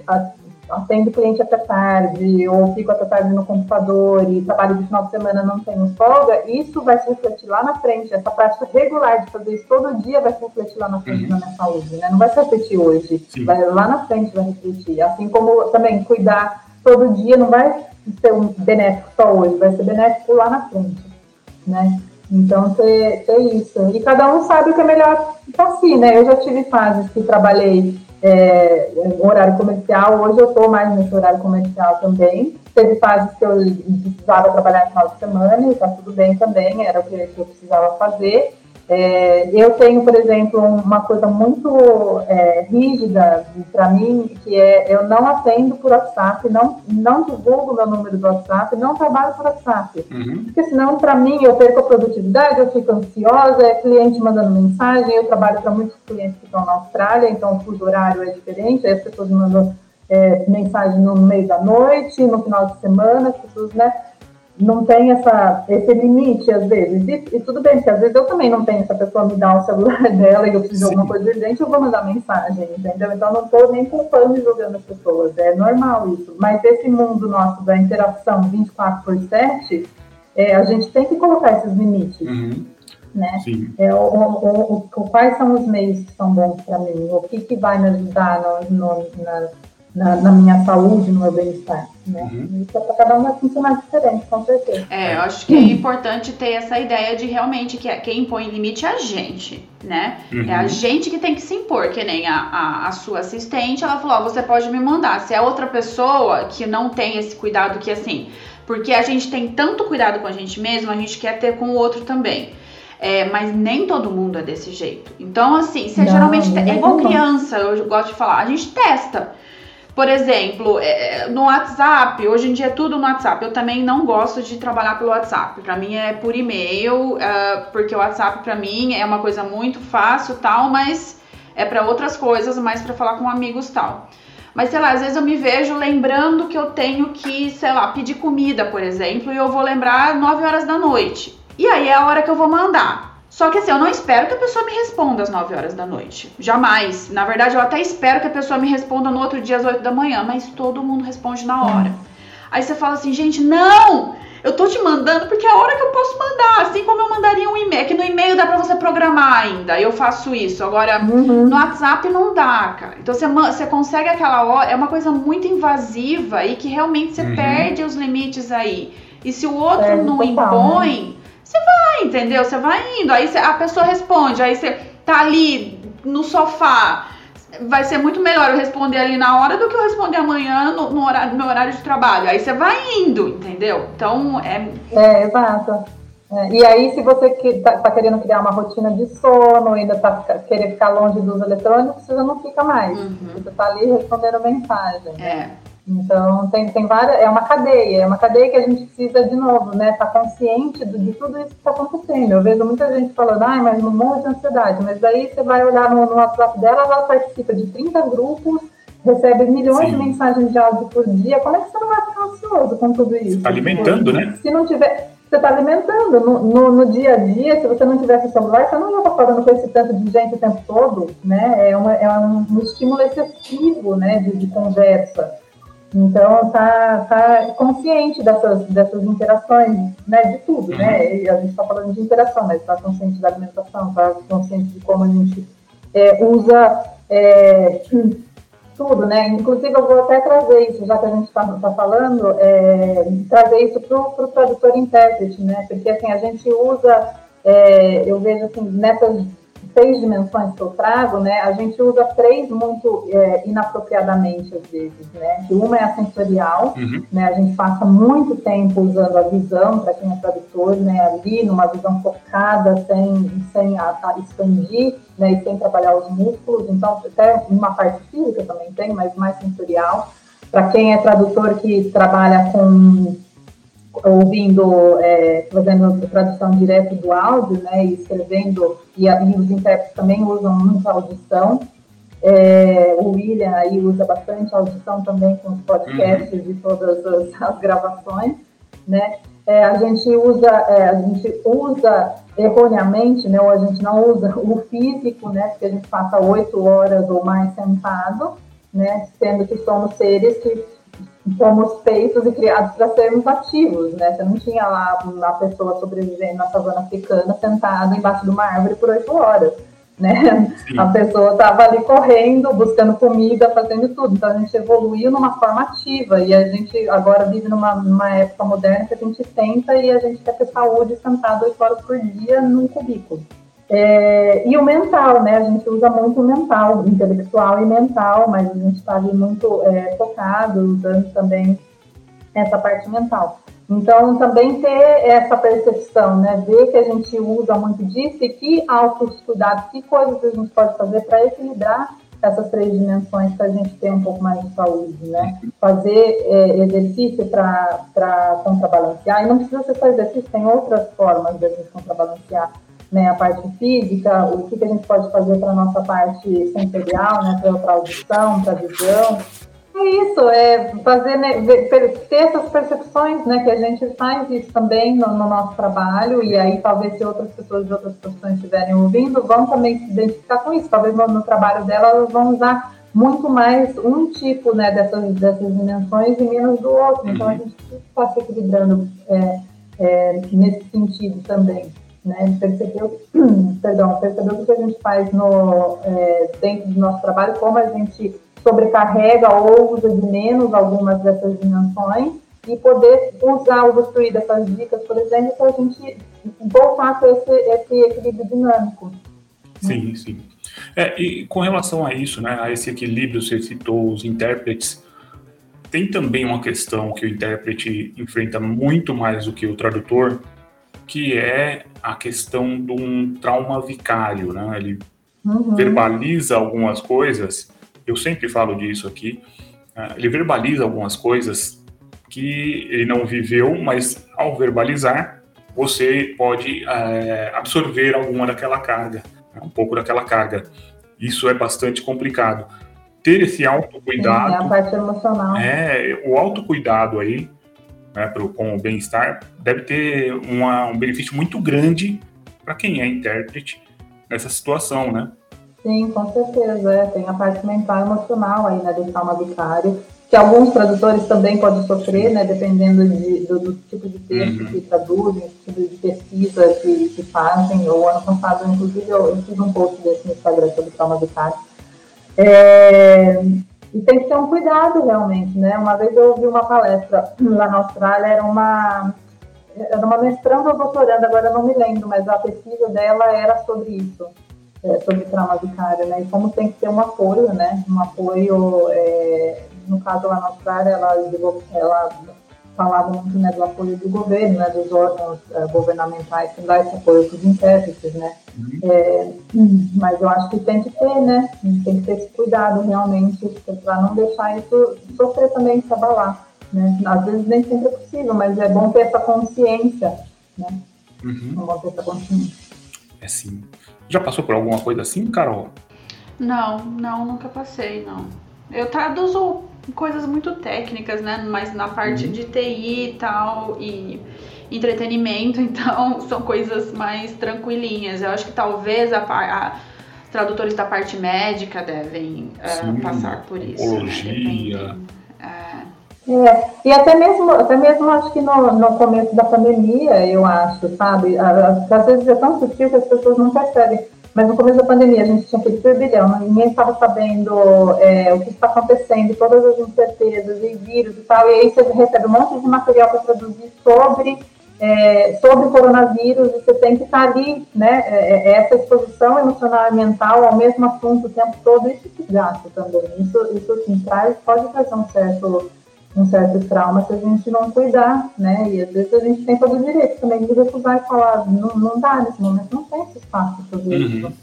atendo cliente até tarde, ou fico até tarde no computador e trabalho de final de semana não tenho folga, isso vai se refletir lá na frente. Essa prática regular de fazer isso todo dia vai se refletir lá na frente uhum. na minha saúde, né? Não vai se refletir hoje, vai lá na frente vai refletir. Assim como também cuidar todo dia não vai ser um benéfico só hoje, vai ser benéfico lá na frente, né? Então, ter, ter isso. E cada um sabe o que é melhor para si, né? Eu já tive fases que trabalhei é, horário comercial. Hoje eu estou mais nesse horário comercial também. Teve fases que eu precisava trabalhar no final de semana e está tudo bem também, era o que eu precisava fazer. É, eu tenho, por exemplo, uma coisa muito é, rígida para mim, que é eu não atendo por WhatsApp, não, não divulgo meu número do WhatsApp, não trabalho por WhatsApp. Uhum. Porque senão, para mim, eu perco a produtividade, eu fico ansiosa, é cliente mandando mensagem, eu trabalho para muitos clientes que estão na Austrália, então o fuso horário é diferente, aí as pessoas mandam é, mensagem no meio da noite, no final de semana, as pessoas, né? Não tem essa, esse limite, às vezes. E, e, tudo bem, porque às vezes eu também não tenho, essa pessoa me dá o celular dela e eu preciso Sim. de alguma coisa urgente, eu vou mandar mensagem, entendeu? Então não estou nem culpando e julgando as pessoas, é normal isso. Mas esse mundo nosso da interação 24 por 7, é, a gente tem que colocar esses limites. Uhum. Né? É, o, o, o, quais são os meios que são bons para mim? O que, que vai me ajudar no, no, na, na, na, minha saúde, no meu bem-estar. Né? Uhum. Isso é para cada um vai funcionar diferente, com certeza. É, eu acho que é importante ter essa ideia de realmente que quem impõe limite é a gente, né? Uhum. É a gente que tem que se impor, que nem a, a, a sua assistente, ela falou, oh, você pode me mandar. Se é outra pessoa que não tem esse cuidado que assim, porque a gente tem tanto cuidado com a gente mesmo, a gente quer ter com o outro também. É, mas nem todo mundo é desse jeito. Então, assim, você não, geralmente. É igual criança, eu gosto de falar, a gente testa. Por exemplo, é, no WhatsApp, hoje em dia é tudo no WhatsApp. Eu também não gosto de trabalhar pelo WhatsApp. Para mim é por e-mail, uh, porque o WhatsApp para mim é uma coisa muito fácil, tal, mas é para outras coisas, mais para falar com amigos, tal. Mas sei lá, às vezes eu me vejo lembrando que eu tenho que, sei lá, pedir comida, por exemplo, e eu vou lembrar 9 horas da noite. E aí é a hora que eu vou mandar. Só que assim, eu não espero que a pessoa me responda às 9 horas da noite. Jamais. Na verdade, eu até espero que a pessoa me responda no outro dia às 8 da manhã, mas todo mundo responde na hora. Aí você fala assim, gente, não! Eu tô te mandando porque é a hora que eu posso mandar, assim como eu mandaria um e-mail. Que no e-mail dá pra você programar ainda. Eu faço isso. Agora, uhum. no WhatsApp não dá, cara. Então você, você consegue aquela hora. É uma coisa muito invasiva e que realmente você uhum. perde os limites aí. E se o outro é, não total, impõe. Né? Você vai, entendeu? Você vai indo. Aí você, a pessoa responde, aí você tá ali no sofá. Vai ser muito melhor eu responder ali na hora do que eu responder amanhã no, no, horário, no meu horário de trabalho. Aí você vai indo, entendeu? Então é. É, exato. É, e aí, se você que tá, tá, querendo criar uma rotina de sono, ainda tá querendo ficar longe dos eletrônicos, você já não fica mais. Uhum. Você tá ali respondendo mensagem. É. Então, tem, tem várias, é uma cadeia, é uma cadeia que a gente precisa, de novo, né, estar tá consciente de, de tudo isso que está acontecendo. Eu vejo muita gente falando, ai, mas não morro de ansiedade, mas daí você vai olhar no, no WhatsApp dela, ela participa de 30 grupos, recebe milhões Sim. de mensagens de áudio por dia, como é que você não vai ficar ansioso com tudo isso? Está alimentando, né? Se não tiver, você está alimentando. No, no, no, dia a dia, se você não tivesse celular, você não ia estar falando com esse tanto de gente o tempo todo, né? É, uma, é um, um estímulo excessivo, né, de, de conversa. Então, tá, tá consciente dessas, dessas interações, né, de tudo, né? uhum. né? E a gente está falando de interação, mas está consciente da alimentação, está consciente de como a gente é, usa é, tudo, né? Inclusive, eu vou até trazer isso, já que a gente está tá falando, é, trazer isso para o tradutor intérprete, né? Porque, assim, a gente usa, é, eu vejo, assim, nessas seis dimensões que eu trago, né, a gente usa três muito é, inapropriadamente às vezes, né? Que uma é a sensorial, uhum. né? A gente passa muito tempo usando a visão para quem é tradutor, né? Ali numa visão focada, sem sem a, a expandir, né? E sem trabalhar os músculos. Então até uma parte física também tem, mas mais sensorial. Para quem é tradutor que trabalha com ouvindo, é, fazendo tradução direto do áudio, né, e escrevendo, e, e os intérpretes também usam muito audição. É, o William aí usa bastante audição também com os podcasts uhum. e todas as, as, gravações, né? É, a gente usa, é, a gente usa erroneamente, né, ou a gente não usa o físico, né, porque a gente passa oito horas ou mais sentado, né, sendo que somos seres que fomos feitos e criados para sermos ativos, né? Você não tinha lá uma pessoa sobrevivendo na savana africana sentada embaixo de uma árvore por oito horas, né? Sim. A pessoa estava ali correndo, buscando comida, fazendo tudo. Então a gente evoluiu numa forma ativa e a gente agora vive numa, numa época moderna que a gente tenta e a gente quer ter saúde sentado oito horas por dia num cubículo. É, e o mental, né? A gente usa muito o mental, intelectual e mental, mas a gente está ali muito é, focado, usando também essa parte mental. Então, também ter essa percepção, né? Ver que a gente usa muito disso e que autocuidado, que coisas a gente pode fazer para equilibrar essas três dimensões para a gente ter um pouco mais de saúde, né? Fazer é, exercício para contrabalancear, e não precisa ser só exercício, tem outras formas de a gente contrabalancear né, a parte física, o que, que a gente pode fazer para a nossa parte sensorial, né, para a audição, para a visão. É isso, é fazer, né, ter essas percepções, né, que a gente faz isso também no, no, nosso trabalho, e aí talvez se outras pessoas de outras profissões estiverem ouvindo, vão também se identificar com isso, talvez no, no trabalho dela elas vão usar muito mais um tipo, né, dessas, dessas dimensões e menos do outro, então a uhum. gente está se equilibrando é, é, nesse sentido também né? Percebeu, perdão, percebeu o que a gente faz no, é, dentro do nosso trabalho, como a gente sobrecarrega ou usa de menos algumas dessas dimensões e poder usar, usufruir dessas dicas, por exemplo, para a gente voltar com esse, esse equilíbrio dinâmico. Sim, sim. É, e com relação a isso, né, a esse equilíbrio, você citou os intérpretes, tem também uma questão que o intérprete enfrenta muito mais do que o tradutor, que é a questão de um trauma vicário, né? Ele uhum. verbaliza algumas coisas, eu sempre falo disso aqui, uh, ele verbaliza algumas coisas que ele não viveu, mas ao verbalizar, você pode uh, absorver alguma daquela carga, né? um pouco daquela carga. Isso é bastante complicado. ter esse autocuidado. Sim, é a parte emocional. É, o autocuidado aí, né, pro, com o bem-estar, deve ter uma, um benefício muito grande para quem é intérprete nessa situação, né? Sim, com certeza. É. Tem a parte mental e emocional aí, né, do trauma vicário, que alguns tradutores também podem sofrer, né, dependendo de, do, do, tipo de texto uhum. que traduzem, tipo de pesquisa que, que fazem. O ano passado, inclusive, eu, eu fiz um post desse no Instagram sobre trauma vicário. É, e tem que ter um cuidado realmente, né? Uma vez eu ouvi uma palestra lá na Austrália, era uma era uma mestranda ou doutoranda, agora não me lembro, mas a pesquisa dela era sobre isso é, sobre trauma vicário, né? E como tem que ter um apoio, né? Um apoio, é, no caso lá na Austrália, ela, ela falava muito né, do apoio do governo, né, dos órgãos uh, governamentais que dá esse apoio para os intérpretes, né? Uhum. É, mas eu acho que tem que ter, né? Tem que ter esse cuidado realmente para não deixar isso sofrer também, se abalar. Né? Às vezes nem sempre é possível, mas é bom ter essa consciência, né? Uhum. É bom ter essa consciência. É sim. Já passou por alguma coisa assim, Carol? Não, não, nunca passei, não. Eu traduzo coisas muito técnicas, né? Mas na parte uhum. de TI e tal, e entretenimento, então são coisas mais tranquilinhas. Eu acho que talvez a, a tradutores da parte médica devem uh, passar por isso. Né? Psicologia. Né? É, e até mesmo, até mesmo acho que no, no começo da pandemia, eu acho, sabe? Às vezes é tão sutil que as pessoas não percebem. Mas no começo da pandemia a gente tinha feito turbilhão, né? ninguém estava sabendo é, o que está acontecendo, todas as incertezas e vírus e tal, e aí você recebe um monte de material para traduzir sobre, é, sobre coronavírus, e você tem que estar tá ali, né? É, é, essa exposição emocional e mental ao mesmo assunto o tempo todo, isso que gasta também. Isso, isso assim, traz, pode trazer um certo um certo trauma se a gente não cuidar, né? E às vezes a gente tem todo o direito também de recusar e falar, não, não dá nesse momento, não tem esse espaço para fazer uhum. isso.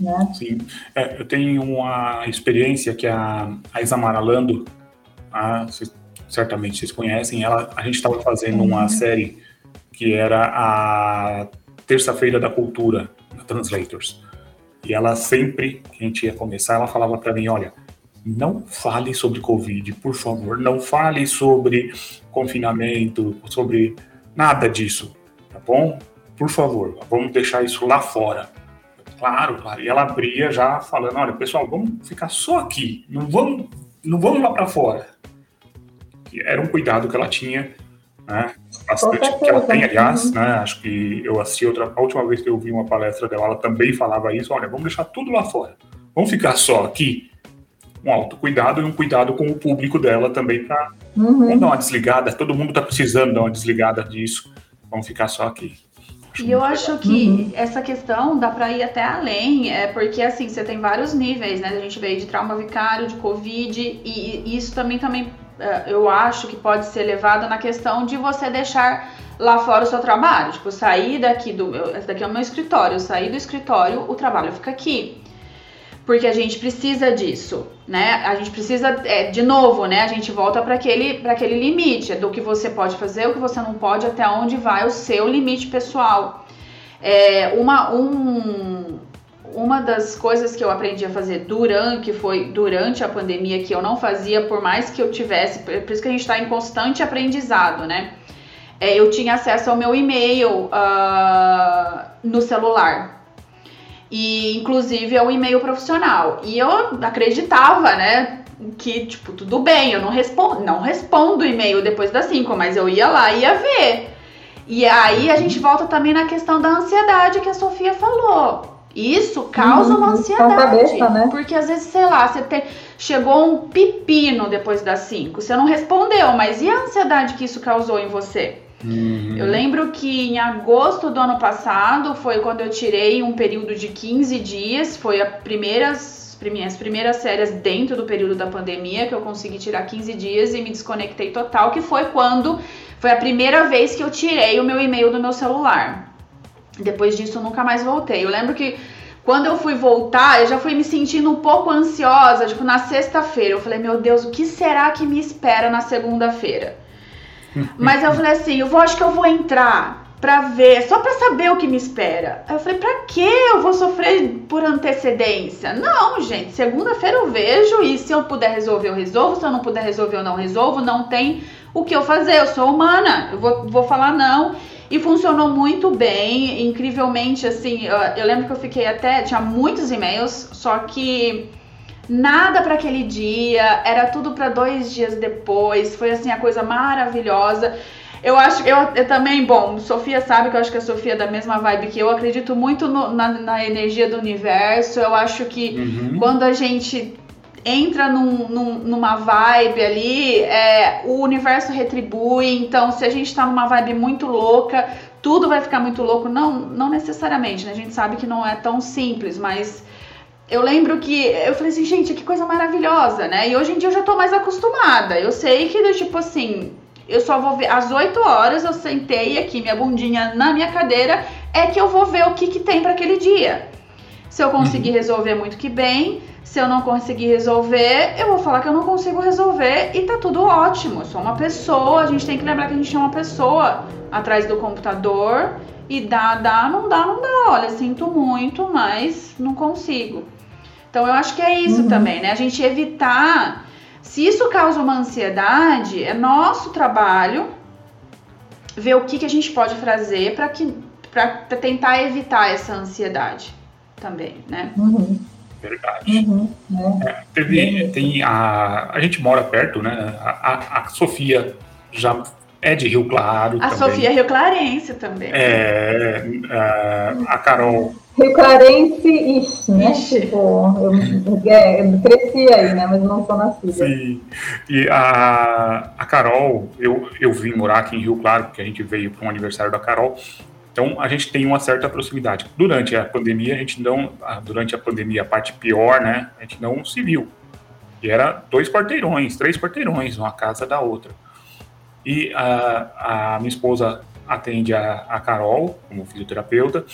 Né? Sim, é, eu tenho uma experiência que a, a Isamara Lando, a, vocês, certamente vocês conhecem, ela, a gente estava fazendo uhum. uma série que era a Terça-feira da Cultura, na Translators. E ela sempre, que a gente ia começar, ela falava para mim, olha, não fale sobre Covid, por favor. Não fale sobre confinamento, sobre nada disso, tá bom? Por favor, vamos deixar isso lá fora. Claro, claro. E ela abria já falando, olha, pessoal, vamos ficar só aqui, não vamos, não vamos lá para fora. E era um cuidado que ela tinha, né? Bastante, que ela tem, aliás, uhum. né? Acho que eu assisti outra, a última vez que eu vi uma palestra dela, ela também falava isso, olha, vamos deixar tudo lá fora. Vamos ficar só aqui um autocuidado e um cuidado com o público dela também para uhum. dar uma desligada. Todo mundo está precisando dar uma desligada disso. Vamos ficar só aqui. Acho e eu acho legal. que uhum. essa questão dá para ir até além, é porque assim, você tem vários níveis, né? A gente veio de trauma vicário, de Covid, e, e isso também, também é, eu acho que pode ser levado na questão de você deixar lá fora o seu trabalho. Tipo, sair daqui do. Esse daqui é o meu escritório, sair do escritório, o trabalho fica aqui porque a gente precisa disso, né? A gente precisa, é, de novo, né? A gente volta para aquele, aquele limite do que você pode fazer, o que você não pode, até onde vai o seu limite pessoal. É, uma, um, uma das coisas que eu aprendi a fazer durante, que foi durante a pandemia, que eu não fazia por mais que eu tivesse, por isso que a gente está em constante aprendizado, né? É, eu tinha acesso ao meu e-mail uh, no celular e inclusive é o e-mail profissional. E eu acreditava, né, que tipo, tudo bem, eu não respondo, não respondo e-mail depois das 5, mas eu ia lá e ia ver. E aí a gente volta também na questão da ansiedade que a Sofia falou. Isso causa uma uhum. ansiedade. Cabeça, né? Porque às vezes, sei lá, você tem, chegou um pepino depois das 5, você não respondeu, mas e a ansiedade que isso causou em você? Uhum. Eu lembro que em agosto do ano passado foi quando eu tirei um período de 15 dias, foi a primeiras, as primeiras férias dentro do período da pandemia que eu consegui tirar 15 dias e me desconectei total, que foi quando foi a primeira vez que eu tirei o meu e-mail do meu celular. Depois disso eu nunca mais voltei. Eu lembro que quando eu fui voltar, eu já fui me sentindo um pouco ansiosa, tipo na sexta-feira. Eu falei, meu Deus, o que será que me espera na segunda-feira? Mas eu falei assim, eu vou, acho que eu vou entrar. para ver, só para saber o que me espera. Aí eu falei, para que eu vou sofrer por antecedência? Não, gente, segunda-feira eu vejo e se eu puder resolver, eu resolvo. Se eu não puder resolver, eu não resolvo. Não tem o que eu fazer, eu sou humana, eu vou, vou falar não. E funcionou muito bem, incrivelmente, assim, eu, eu lembro que eu fiquei até, tinha muitos e-mails, só que nada para aquele dia, era tudo para dois dias depois, foi assim a coisa maravilhosa. Eu acho, eu, eu, também, bom, Sofia sabe que eu acho que a Sofia é da mesma vibe que eu, acredito muito no, na, na, energia do universo. Eu acho que uhum. quando a gente entra num, num, numa vibe ali, é, o universo retribui. Então, se a gente tá numa vibe muito louca, tudo vai ficar muito louco. Não, não necessariamente, né? A gente sabe que não é tão simples, mas eu lembro que eu falei assim, gente, que coisa maravilhosa, né? E hoje em dia eu já tô mais acostumada. Eu sei que, tipo assim, eu só vou ver às 8 horas eu sentei aqui minha bundinha na minha cadeira é que eu vou ver o que, que tem para aquele dia. Se eu conseguir uhum. resolver muito que bem, se eu não conseguir resolver, eu vou falar que eu não consigo resolver e tá tudo ótimo. Eu sou uma pessoa, a gente tem que lembrar que a gente é uma pessoa atrás do computador e dá, dá, não dá, não dá. Olha, sinto muito, mas não consigo. Então eu acho que é isso uhum. também, né? A gente evitar se isso causa uma ansiedade, é nosso trabalho ver o que, que a gente pode fazer para que para tentar evitar essa ansiedade também, né? Uhum. Verdade. Uhum. É, teve, tem a, a gente mora perto, né? A, a, a Sofia já é de Rio Claro. A também. Sofia é Rio Clarense também. É, a, a Carol Rio Clarense, ixi, né? Ixi. Tipo, eu, é, eu, cresci aí, né? Mas não sou nascida. Sim. E a, a Carol, eu, eu vim morar aqui em Rio Claro, porque a gente veio para um aniversário da Carol. Então a gente tem uma certa proximidade. Durante a pandemia, a gente não. Durante a pandemia, a parte pior, né? A gente não se viu. E era dois quarteirões, três quarteirões, uma casa da outra. E a, a minha esposa atende a, a Carol como fisioterapeuta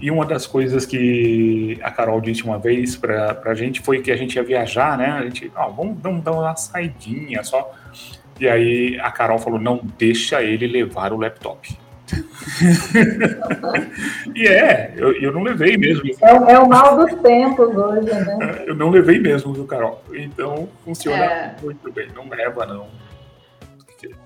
e uma das coisas que a Carol disse uma vez pra, pra gente foi que a gente ia viajar, né? A gente, ó, vamos, vamos dar uma saidinha só. E aí a Carol falou: não deixa ele levar o laptop. e é, eu, eu não levei mesmo. É, é, o mal dos tempos hoje, né? Eu não levei mesmo, viu, Carol? Então funciona é. muito bem. Não leva, não.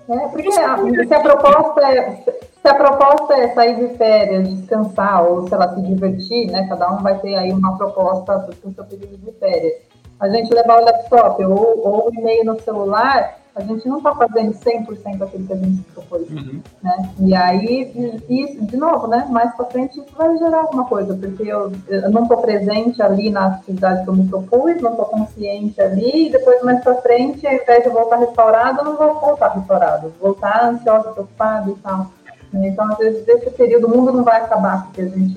É, porque se a proposta é se a proposta é sair de férias, descansar ou, sei lá, se divertir, né? Cada um vai ter aí uma proposta para o seu período de férias. A gente levar o laptop ou, ou o e-mail no celular, a gente não está fazendo 100% aquilo que a gente propôs, uhum. né? E aí, isso, de novo, né? Mais para frente isso vai gerar alguma coisa, porque eu, eu não estou presente ali na atividade que eu me propus, não estou consciente ali, e depois mais para frente, ao invés de voltar restaurado, eu não vou voltar restaurado, vou voltar ansiosa, preocupada e tal. Então, às vezes, esse período, o mundo não vai acabar porque a gente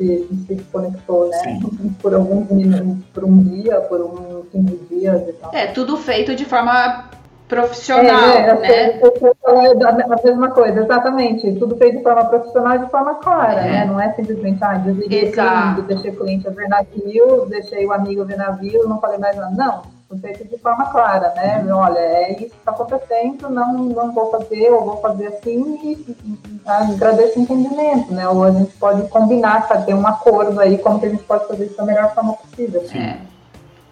se desconectou, né? Sim. Por alguns minutos, por um dia, por um de dias e tal. É, tudo feito de forma profissional, é, é, né? É a mesma coisa, exatamente. Tudo feito de forma profissional e de forma clara, é. né? Não é simplesmente, ah, desliguei o cliente, deixei o cliente ver navio, deixei o amigo ver navio, não falei mais nada. Não feito de forma clara, né? Uhum. Olha, é isso que está acontecendo, não, não vou fazer, ou vou fazer assim, e, e, e agradeço o entendimento, né? Ou a gente pode combinar, fazer um acordo aí, como que a gente pode fazer isso da melhor forma possível. Sim.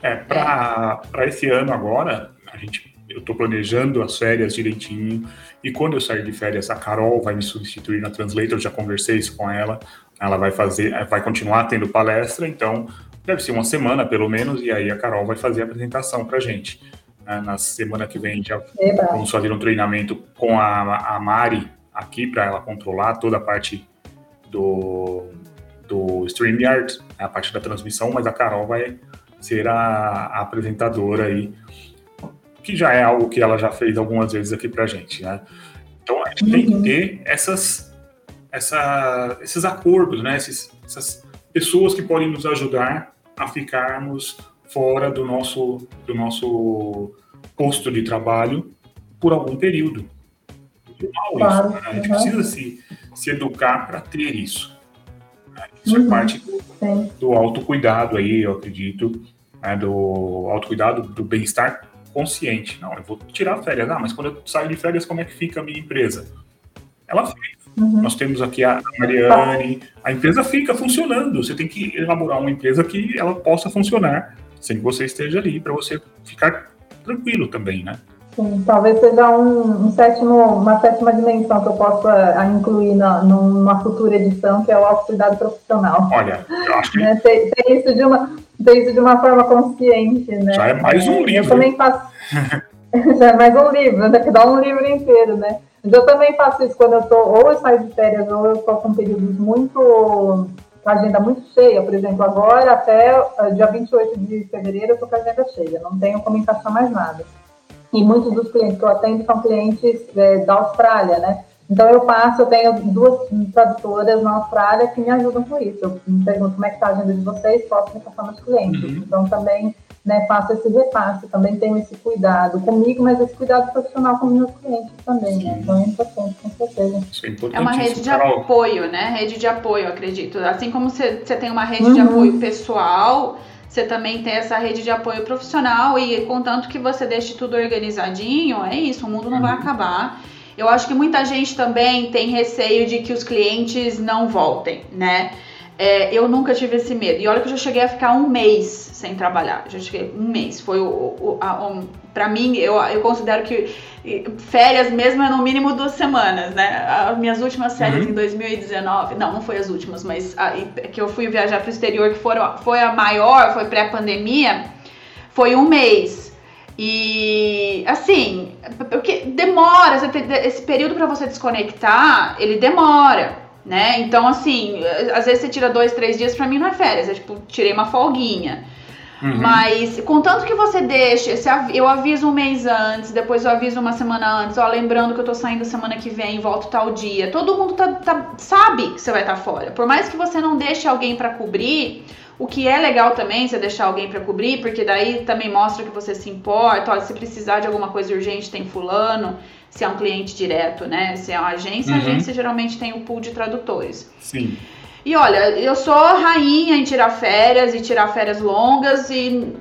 É, é para esse ano agora, a gente eu estou planejando as férias direitinho. E quando eu sair de férias, a Carol vai me substituir na Translator. Já conversei isso com ela. Ela vai fazer, vai continuar tendo palestra. Então, deve ser uma semana pelo menos, e aí a Carol vai fazer a apresentação para a gente. Né? Na semana que vem já Eba. vamos fazer um treinamento com a, a Mari aqui para ela controlar toda a parte do, do StreamYard, né? a parte da transmissão, mas a Carol vai ser a, a apresentadora aí, que já é algo que ela já fez algumas vezes aqui para gente, né? Então a gente uhum. tem que uhum. ter essas, essa, esses acordos, né? Esses, essas pessoas que podem nos ajudar a ficarmos fora do nosso, do nosso posto de trabalho por algum período. Claro, isso, né? A gente precisa se, se educar para ter isso. Né? Isso é uhum. é parte do, do autocuidado aí, eu acredito, né? do autocuidado, do bem-estar consciente. Não, eu vou tirar férias. Ah, mas quando eu saio de férias, como é que fica a minha empresa? Ela fica Uhum. Nós temos aqui a Mariane. A empresa fica funcionando. Você tem que elaborar uma empresa que ela possa funcionar sem que você esteja ali, para você ficar tranquilo também, né? Sim, talvez seja um, um, sétimo, uma sétima dimensão que eu possa uh, incluir na, numa futura edição, que é o autocuidado profissional. Olha, eu acho que... né? isso de uma, isso de uma forma consciente, né? Já é mais um livro. Eu também faço... Já é mais um livro, né? que dá um livro inteiro, né? Mas eu também faço isso quando eu tô, ou eu saio de férias, ou eu estou com períodos muito, com a agenda muito cheia, por exemplo, agora até uh, dia 28 de fevereiro eu estou com a agenda cheia, não tenho como encaixar mais nada. E muitos dos clientes que eu atendo são clientes é, da Austrália, né? Então eu passo, eu tenho duas tradutoras na Austrália que me ajudam com isso. Eu me pergunto como é que está a agenda de vocês, posso repassar meus clientes. Uhum. Então também né, faço esse repasse, também tenho esse cuidado comigo, mas esse cuidado profissional com meus clientes também, né? Então é importante, com certeza. É, é uma rede de apoio, né? Rede de apoio, acredito. Assim como você, você tem uma rede uhum. de apoio pessoal, você também tem essa rede de apoio profissional e contanto que você deixe tudo organizadinho, é isso, o mundo não uhum. vai acabar. Eu acho que muita gente também tem receio de que os clientes não voltem, né? É, eu nunca tive esse medo. E olha que eu já cheguei a ficar um mês sem trabalhar. Já cheguei um mês. Foi o, o um, para mim, eu, eu considero que férias mesmo é no mínimo duas semanas, né? As minhas últimas férias uhum. em 2019, não, não foi as últimas, mas a, que eu fui viajar para o exterior, que foram, foi a maior, foi pré-pandemia, foi um mês. E assim, porque demora, esse período para você desconectar, ele demora né? Então, assim, às vezes você tira dois, três dias, pra mim não é férias, é tipo, tirei uma folguinha. Uhum. Mas, contanto que você deixe, eu aviso um mês antes, depois eu aviso uma semana antes, ó, lembrando que eu tô saindo semana que vem, volto tal dia. Todo mundo tá, tá sabe que você vai estar tá fora. Por mais que você não deixe alguém para cobrir, o que é legal também, você deixar alguém para cobrir, porque daí também mostra que você se importa. Olha, se precisar de alguma coisa urgente, tem fulano se é um cliente direto, né? Se é uma agência, uhum. a agência geralmente tem o um pool de tradutores. Sim. E olha, eu sou rainha em tirar férias e tirar férias longas e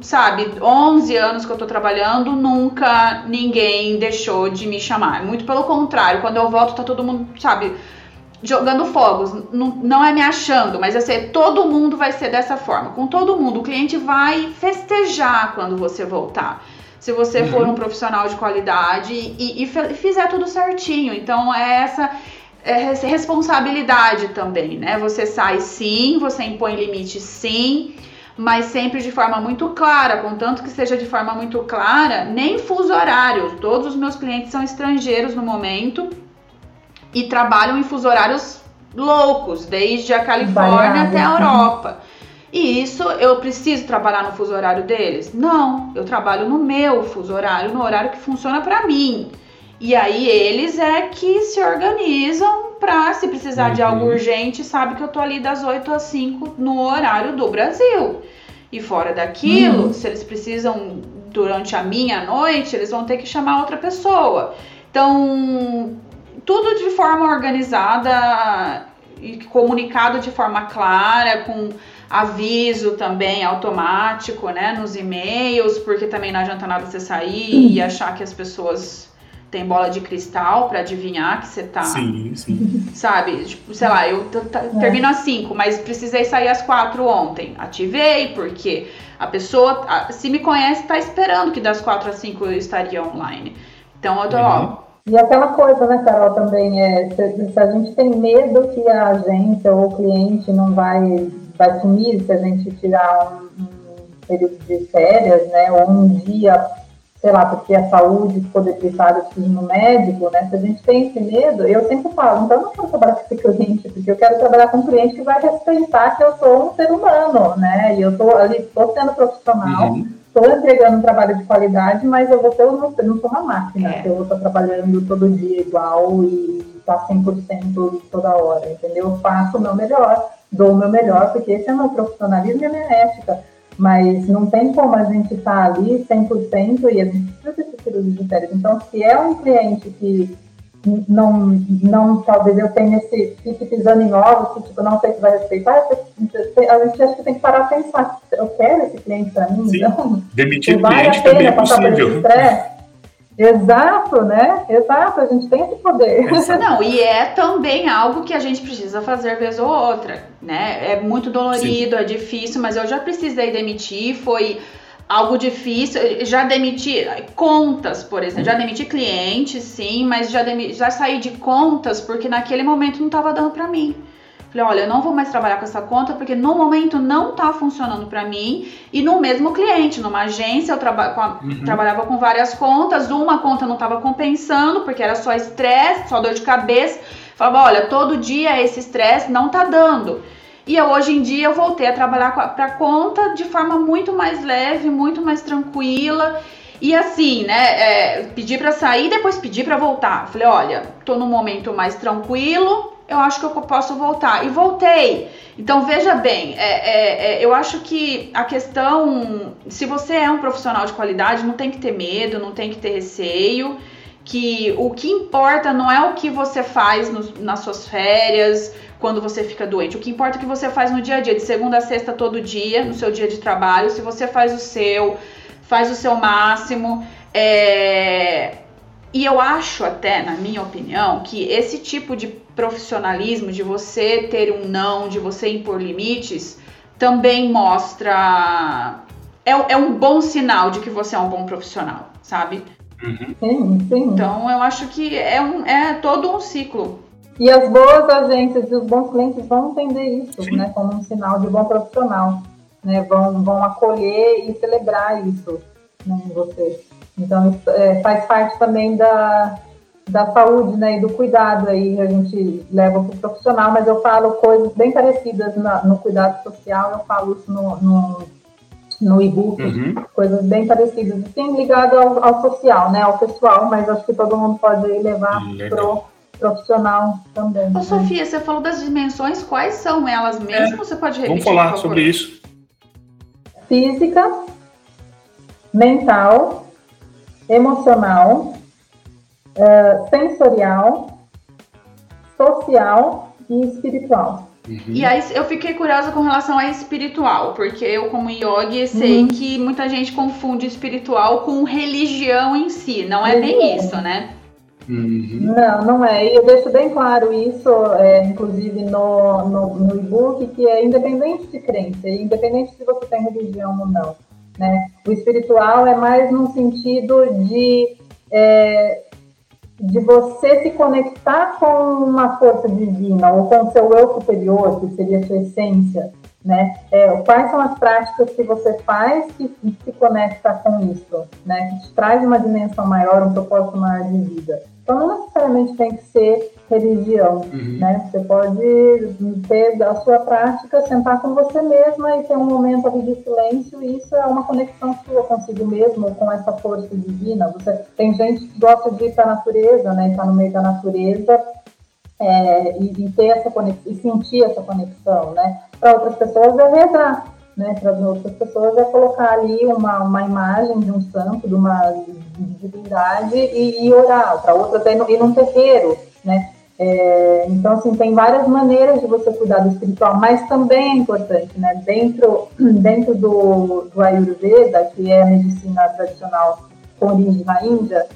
sabe, 11 anos que eu tô trabalhando, nunca ninguém deixou de me chamar. Muito pelo contrário, quando eu volto tá todo mundo, sabe, jogando fogos. Não, não é me achando, mas assim, todo mundo vai ser dessa forma. Com todo mundo, o cliente vai festejar quando você voltar se você uhum. for um profissional de qualidade e, e, fizer tudo certinho. Então, é essa é responsabilidade também, né? Você sai sim, você impõe limite sim, mas sempre de forma muito clara, contanto que seja de forma muito clara, nem fuso horário. Todos os meus clientes são estrangeiros no momento e trabalham em fuso horários loucos, desde a Califórnia até a Europa. E isso eu preciso trabalhar no fuso horário deles? Não, eu trabalho no meu fuso horário, no horário que funciona para mim. E aí eles é que se organizam para se precisar uhum. de algo uhum. urgente, sabe que eu tô ali das 8 às 5 no horário do Brasil. E fora daquilo, uhum. se eles precisam durante a minha noite, eles vão ter que chamar outra pessoa. Então, tudo de forma organizada e comunicado de forma clara, com aviso também automático, né, nos e-mails, porque também não adianta nada você sair uhum. e achar que as pessoas têm bola de cristal para adivinhar que você tá. Sim, sim. Sabe? Tipo, sei lá, eu é. termino às 5, mas precisei sair às 4 ontem. Ativei, porque a pessoa, se me conhece, tá esperando que das 4 às 5 eu estaria online. Então eu tô, uhum. ó. E aquela coisa, né, Carol, também é, se, se a gente tem medo que a agência ou o cliente não vai vai sumir se a gente tirar um, um período de férias, né, ou um dia, sei lá, porque a saúde ficou debilitada, eu preciso no médico, né, se a gente tem esse medo, eu sempre falo, então eu não quero trabalhar com esse cliente, porque eu quero trabalhar com um cliente que vai respeitar que eu sou um ser humano, né, e eu estou ali, estou sendo profissional, estou uhum. entregando um trabalho de qualidade, mas eu vou ter, eu não, eu não sou uma máquina, é. eu vou estar trabalhando todo dia igual e tá 100% toda hora, entendeu? Eu faço o meu melhor dou o meu melhor, porque esse é o meu profissionalismo e a minha ética. Mas não tem como a gente estar tá ali 100% e a gente precisa desse período de férias. Então, se é um cliente que não, não talvez eu tenha esse, fique pisando em ovos, que tipo, não sei se vai respeitar, a gente acha que tem que parar a pensar, eu quero esse cliente para mim, Sim. então, demitir vale cliente a pena passar por esse estresse. Exato, né? Exato, a gente tem esse poder. Não, e é também algo que a gente precisa fazer vez ou outra, né? É muito dolorido, Sim. é difícil, mas eu já precisei demitir, foi algo difícil. Já demiti contas, por exemplo. Já demiti clientes, sim, mas já, demiti, já saí de contas porque naquele momento não estava dando para mim. Falei, olha, eu não vou mais trabalhar com essa conta porque no momento não está funcionando para mim. E no mesmo cliente, numa agência, eu traba com uhum. trabalhava com várias contas, uma conta não estava compensando porque era só estresse, só dor de cabeça. Falava, olha, todo dia esse estresse não tá dando. E eu, hoje em dia eu voltei a trabalhar para conta de forma muito mais leve, muito mais tranquila. E assim, né, é, pedi para sair, depois pedi para voltar. Falei, olha, tô num momento mais tranquilo, eu acho que eu posso voltar. E voltei. Então veja bem, é, é, é, eu acho que a questão, se você é um profissional de qualidade, não tem que ter medo, não tem que ter receio. Que o que importa não é o que você faz no, nas suas férias, quando você fica doente. O que importa é o que você faz no dia a dia, de segunda a sexta, todo dia, no seu dia de trabalho. Se você faz o seu, faz o seu máximo. É... E eu acho até, na minha opinião, que esse tipo de profissionalismo, de você ter um não, de você impor limites, também mostra. É, é um bom sinal de que você é um bom profissional, sabe? Uhum. Sim, sim. Então eu acho que é, um, é todo um ciclo. E as boas agências e os bons clientes vão entender isso, Sim. né, como um sinal de bom profissional, né, vão, vão acolher e celebrar isso né, em você. Então, isso, é, faz parte também da, da saúde, né, e do cuidado aí, a gente leva para o profissional, mas eu falo coisas bem parecidas na, no cuidado social, eu falo isso no, no, no e-book, uhum. coisas bem parecidas, tem ligado ao, ao, social, né, ao pessoal, mas acho que todo mundo pode levar para o profissional também. Ô, né? Sofia, você falou das dimensões, quais são elas mesmo? É. Você pode repetir? Vamos falar sobre isso. Física, mental, emocional, uh, sensorial, social e espiritual. Uhum. E aí eu fiquei curiosa com relação a espiritual, porque eu, como yogi, sei uhum. que muita gente confunde espiritual com religião em si. Não é bem isso, né? Uhum. Não, não é. E eu deixo bem claro isso, é, inclusive no, no, no e-book, que é independente de crença, independente se você tem religião ou não. Né? O espiritual é mais no sentido de, é, de você se conectar com uma força divina ou com seu eu superior, que seria a sua essência. Né? É, quais são as práticas que você faz que, que se conecta com isso, né? que te traz uma dimensão maior, um propósito maior de vida. Então, não necessariamente tem que ser religião, uhum. né? Você pode ter a sua prática, sentar com você mesma e ter um momento ali de silêncio, e isso é uma conexão sua consigo mesmo, com essa força divina. Você, tem gente que gosta de ir para a natureza, né? Estar no meio da natureza é, e, e, ter essa conexão, e sentir essa conexão, né? Para outras pessoas é rezar, né? Para outras pessoas é colocar ali uma, uma imagem de um santo, de uma divindade e, e orar. Para outras é ir num terreiro, né? É, então, assim, tem várias maneiras de você cuidar do espiritual, mas também é importante, né? Dentro, dentro do, do Ayurveda, que é a medicina tradicional com origem na Índia,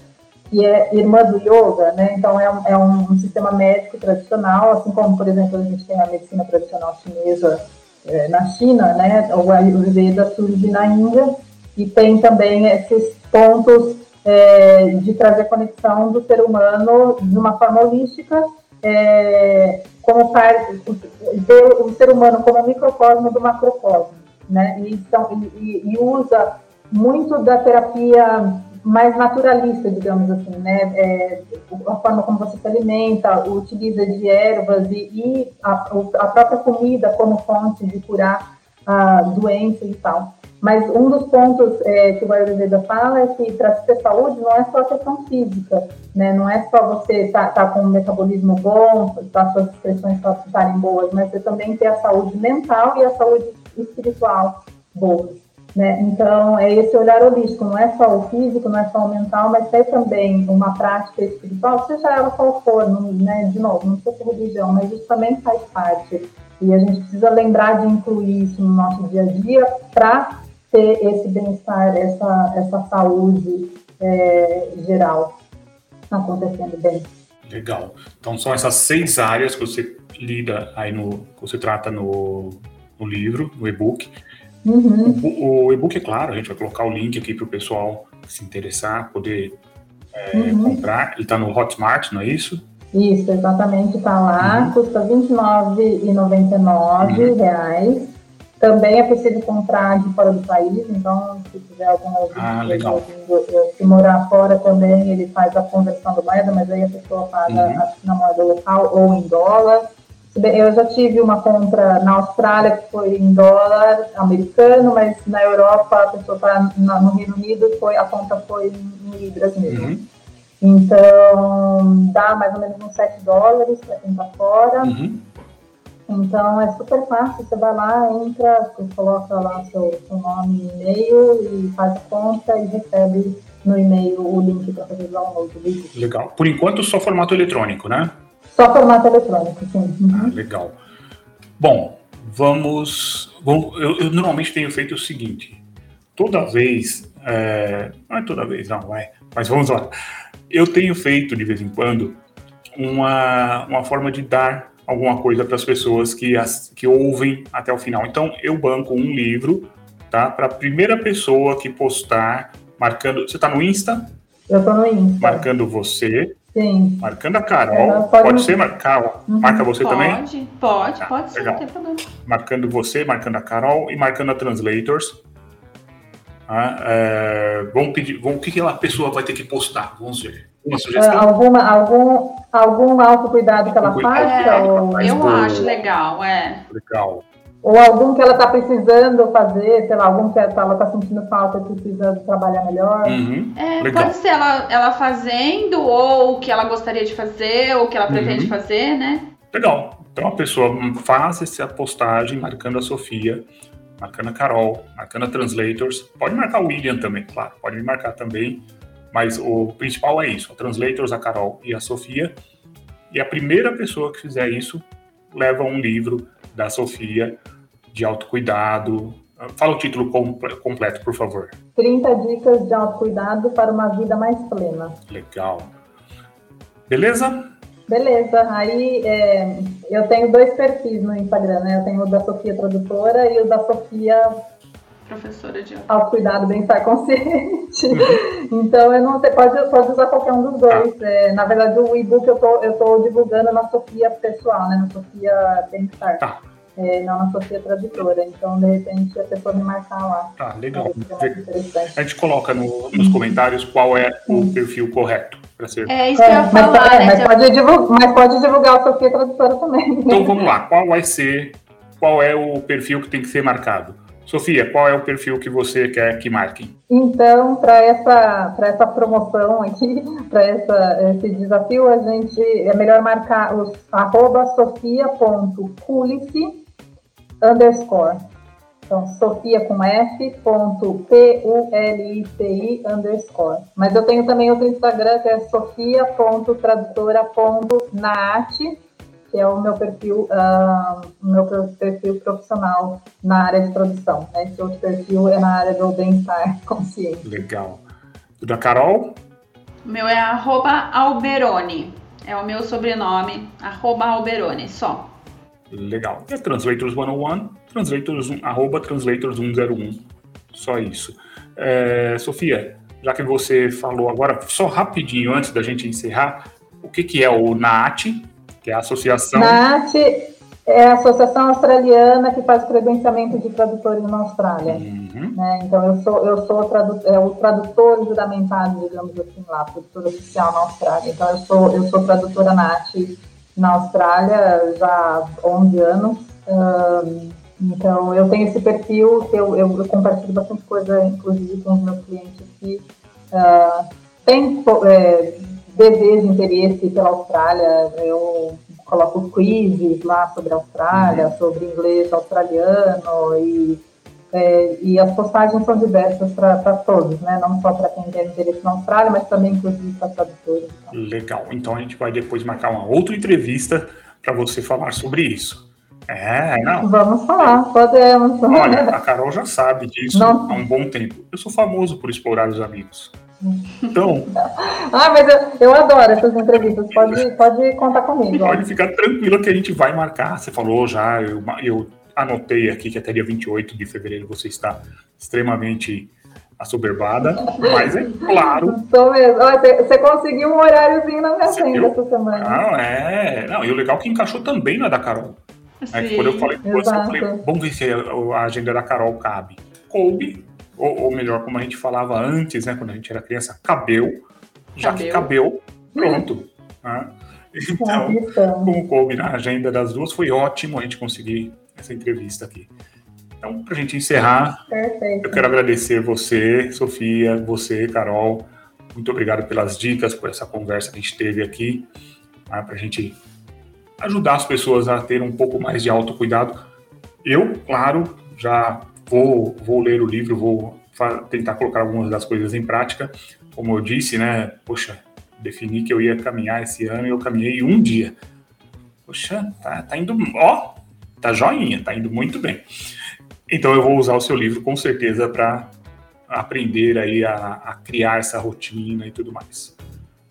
que é irmã do yoga, né? Então, é um, é um sistema médico tradicional, assim como, por exemplo, a gente tem a medicina tradicional chinesa é, na China, né? O Ayurveda surge na Índia e tem também esses pontos é, de trazer conexão do ser humano de uma forma holística, é, como parte, ver o ser humano como um microcosmo do macrocosmo, né? E, e, e usa muito da terapia mais naturalista, digamos assim, né? É, a forma como você se alimenta, utiliza de ervas e, e a, a, própria comida como fonte de curar a doença e tal. Mas um dos pontos é, que o Ayurveda fala é que para ter saúde não é só a questão física, né? Não é só você estar tá, tá com um metabolismo bom, tá, suas expressões estarem boas, mas você também ter a saúde mental e a saúde espiritual boas. Né? Então, é esse olhar holístico, não é só o físico, não é só o mental, mas é também uma prática espiritual, seja ela qual for, não, né? de novo, não precisa ser religião, mas isso também faz parte. E a gente precisa lembrar de incluir isso no nosso dia a dia para ter esse bem-estar, essa, essa saúde é, geral acontecendo bem. Legal. Então são essas seis áreas que você lida aí no, que você trata no, no livro, no e-book. Uhum. O, o e-book, é claro, a gente vai colocar o link aqui para o pessoal se interessar, poder é, uhum. comprar. Ele está no Hotmart, não é isso? Isso, exatamente, está lá, uhum. custa R$29,99 uhum. reais. Também é possível comprar de fora do país, então se tiver algum ah, legal. se morar fora também, ele faz a conversão da moeda, mas aí a pessoa paga uhum. na moeda local ou em dólar. Eu já tive uma compra na Austrália que foi em dólar americano, mas na Europa a pessoa está no Reino Unido, foi, a conta foi em libras mesmo. Uhum. Então dá mais ou menos uns 7 dólares para quem está fora. Uhum. Então é super fácil, você vai lá, entra, você coloca lá seu, seu nome e e-mail e faz a conta e recebe no e-mail o link para fazer o download do vídeo. Legal. Por enquanto, só formato eletrônico, né? Só formato eletrônico, sim. Uhum. Ah, legal. Bom, vamos. eu, eu, normalmente tenho feito o seguinte: toda vez. É, não é toda vez, não, vai. Mas vamos lá. Eu tenho feito, de vez em quando, uma, uma forma de dar alguma coisa para as pessoas que, as, que ouvem até o final. Então, eu banco um livro, tá? Para a primeira pessoa que postar, marcando. Você está no Insta? Eu estou no Insta. Marcando você. Sim. Marcando a Carol. Pode, pode ser, marcar. Uhum. Marca você pode, também? Pode, pode, ah, pode ser, legal. não tem problema. Marcando você, marcando a Carol e marcando a Translators. Ah, é, vamos pedir, vamos, o que, que a pessoa vai ter que postar? Vamos ver. Uma sugestão? alguma, algum, algum autocuidado que ela faça? É, ou... Eu acho legal, é. Legal. Ou algum que ela está precisando fazer, sei lá, algum que ela está sentindo falta e precisa trabalhar melhor. Uhum, é, pode ser ela, ela fazendo, ou o que ela gostaria de fazer, ou o que ela pretende uhum. fazer, né? Legal. Então a pessoa faz essa postagem marcando a Sofia, marcando a Carol, marcando a Translators. Pode marcar o William também, claro, pode marcar também. Mas o principal é isso: a Translators, a Carol e a Sofia. E a primeira pessoa que fizer isso leva um livro da Sofia de autocuidado. Fala o título completo, por favor. 30 dicas de autocuidado para uma vida mais plena. Legal. Beleza? Beleza. Aí é, eu tenho dois perfis no Instagram, né? Eu tenho o da Sofia Tradutora e o da Sofia professora de autocuidado, bem-estar consciente. Uhum. então, eu não sei, pode, pode usar qualquer um dos dois. Ah. É, na verdade, o e-book eu tô, eu tô divulgando na Sofia pessoal, né? Na Sofia Bem-estar. Tá é, não na Sofia Tradutora. Então, de repente, a pessoa me marcar lá. Tá, legal. A gente coloca no, nos comentários qual é o perfil correto. Ser... É isso que eu ia falar. Mas, né? mas, pode divulgar, mas pode divulgar a Sofia Tradutora também. Então, vamos lá. Qual vai ser, qual é o perfil que tem que ser marcado? Sofia, qual é o perfil que você quer que marquem? Então, para essa, essa promoção aqui, para esse desafio, a gente é melhor marcar os arroba sofia.culice underscore. Então, Sofia com F, ponto P-U-L-I-C-I, underscore. Mas eu tenho também outro Instagram que é sofia.tradutora.naat, que é o meu perfil, uh, meu perfil profissional na área de tradução. Né? Esse outro perfil é na área do bem-estar consciente. Legal. O da Carol? O meu é arroba Alberone. É o meu sobrenome, arroba Alberone, só. Legal. E a Translators 101, translators, arroba Translators 101. Só isso. É, Sofia, já que você falou agora, só rapidinho antes da gente encerrar, o que, que é o NAAT, que é a associação... NAAT é a Associação Australiana que faz credenciamento de tradutores na Austrália. Uhum. Né? Então, eu sou, eu sou tradutor, é, o tradutor juramentado, digamos assim, lá, tradutor oficial na Austrália. Então, eu sou, eu sou tradutora NAAT na Austrália já há 11 anos. então, eu tenho esse perfil que eu, eu, eu, compartilho bastante coisa, inclusive com os meus clientes que uh, têm é, desejo, interesse pela Austrália. Eu coloco quizzes lá sobre a Austrália, uhum. sobre inglês australiano e é, e as postagens são diversas para todos, né? Não só para quem tem interesse na Austrália, mas também, inclusive, para tradutores. Então. Legal. Então a gente vai depois marcar uma outra entrevista para você falar sobre isso. É, não. Vamos falar, podemos. Olha, a Carol já sabe disso não. há um bom tempo. Eu sou famoso por explorar os amigos. Então. ah, mas eu, eu adoro essas entrevistas. Pode, pode contar comigo. Pode ficar tranquila que a gente vai marcar. Você falou já, eu, eu anotei aqui que até dia 28 de fevereiro você está extremamente assoberbada, mas é claro. Tô mesmo. Você conseguiu um horáriozinho na minha agenda essa semana. Não, é. Não, e o legal é que encaixou também na da Carol. É que quando eu falei com você, eu falei, vamos ver se a agenda da Carol cabe. Coube, ou, ou, melhor, como a gente falava antes, né, quando a gente era criança, cabeu. Já cabeu. que cabeu, pronto. Né? Então, como coube na agenda das duas, foi ótimo a gente conseguir essa entrevista aqui. Então, para a gente encerrar, Perfeito. eu quero agradecer você, Sofia, você, Carol. Muito obrigado pelas dicas, por essa conversa que a gente teve aqui, tá? para a gente ajudar as pessoas a ter um pouco mais de autocuidado. Eu, claro, já vou, vou ler o livro, vou tentar colocar algumas das coisas em prática. Como eu disse, né? Poxa, defini que eu ia caminhar esse ano e eu caminhei um dia. Poxa, tá, tá indo, ó, tá joinha, tá indo muito bem. Então eu vou usar o seu livro com certeza para aprender aí a, a, criar essa rotina e tudo mais.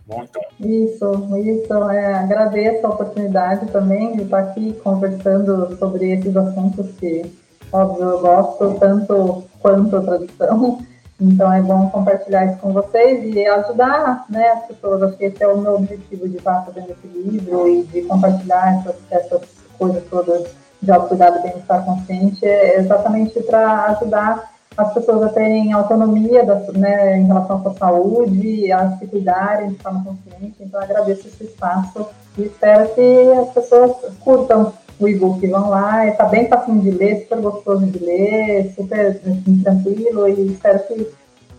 Bom, então. Isso, isso. É, agradeço a oportunidade também de estar aqui conversando sobre esses assuntos que, óbvio, eu gosto tanto quanto a tradução. Então é bom compartilhar isso com vocês e ajudar né, as pessoas. Acho que esse é o meu objetivo de estar fazendo esse livro e de compartilhar essas, essas coisas todas de autocuidado e bem-estar consciente é exatamente para ajudar as pessoas a terem autonomia da, né, em relação à sua saúde, a se cuidarem de forma consciente. Então, agradeço esse espaço e espero que as pessoas curtam o e-book. Vão lá, está bem fácil de ler, super gostoso de ler, super assim, tranquilo e espero que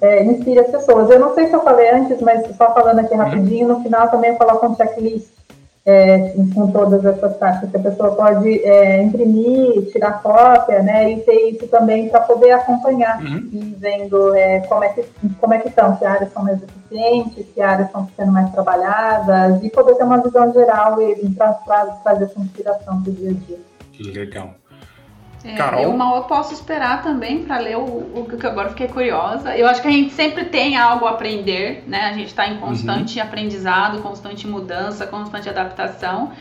é, inspire as pessoas. Eu não sei se eu falei antes, mas só falando aqui rapidinho, no final também eu coloco um checklist é, com todas essas taxas que a pessoa pode é, imprimir, tirar cópia, né, e ter isso também para poder acompanhar uhum. e vendo é, como é que como é que estão, se áreas são mais eficientes, se áreas estão sendo mais trabalhadas e poder ter uma visão geral e, e trazer essa inspiração para o dia a dia. Legal. É, Carol? Eu mal posso esperar também para ler o, o que agora fiquei curiosa. Eu acho que a gente sempre tem algo a aprender, né? A gente está em constante uhum. aprendizado, constante mudança, constante adaptação.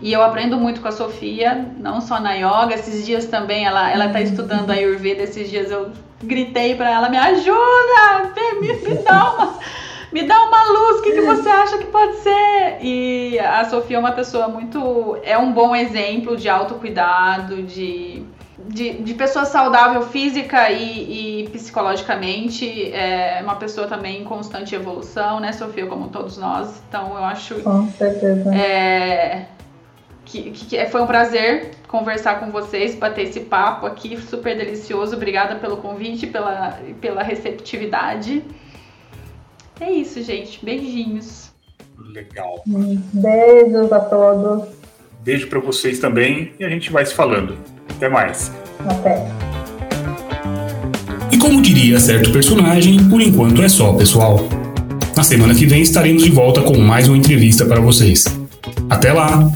E eu aprendo muito com a Sofia, não só na yoga, esses dias também ela ela tá estudando a Ayurveda, esses dias eu gritei para ela, me ajuda, me, me dá uma me dá uma luz, o que, que você acha que pode ser? E a Sofia é uma pessoa muito. é um bom exemplo de autocuidado, de de, de pessoa saudável física e, e, psicologicamente, é uma pessoa também em constante evolução, né, Sofia, como todos nós. Então eu acho. Com certeza. É, que, que, foi um prazer conversar com vocês, bater esse papo aqui, super delicioso. Obrigada pelo convite, pela, pela receptividade. É isso, gente. Beijinhos. Legal. Beijos a todos. Beijo para vocês também e a gente vai se falando. Até mais. Até. E como diria certo personagem, por enquanto é só, pessoal. Na semana que vem estaremos de volta com mais uma entrevista para vocês. Até lá!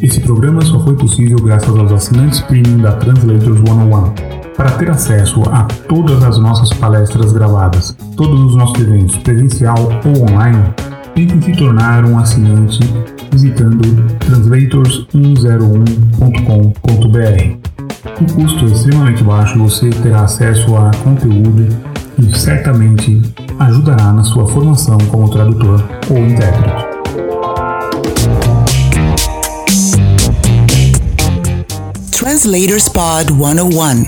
Esse programa só foi possível graças aos assinantes premium da Translators 101. Para ter acesso a todas as nossas palestras gravadas, todos os nossos eventos presencial ou online, tente se tornar um assinante visitando translators101.com.br. O custo é extremamente baixo, você terá acesso a conteúdo e certamente ajudará na sua formação como tradutor ou intérprete. Translators Pod 101,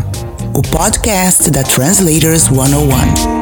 o podcast da Translators 101.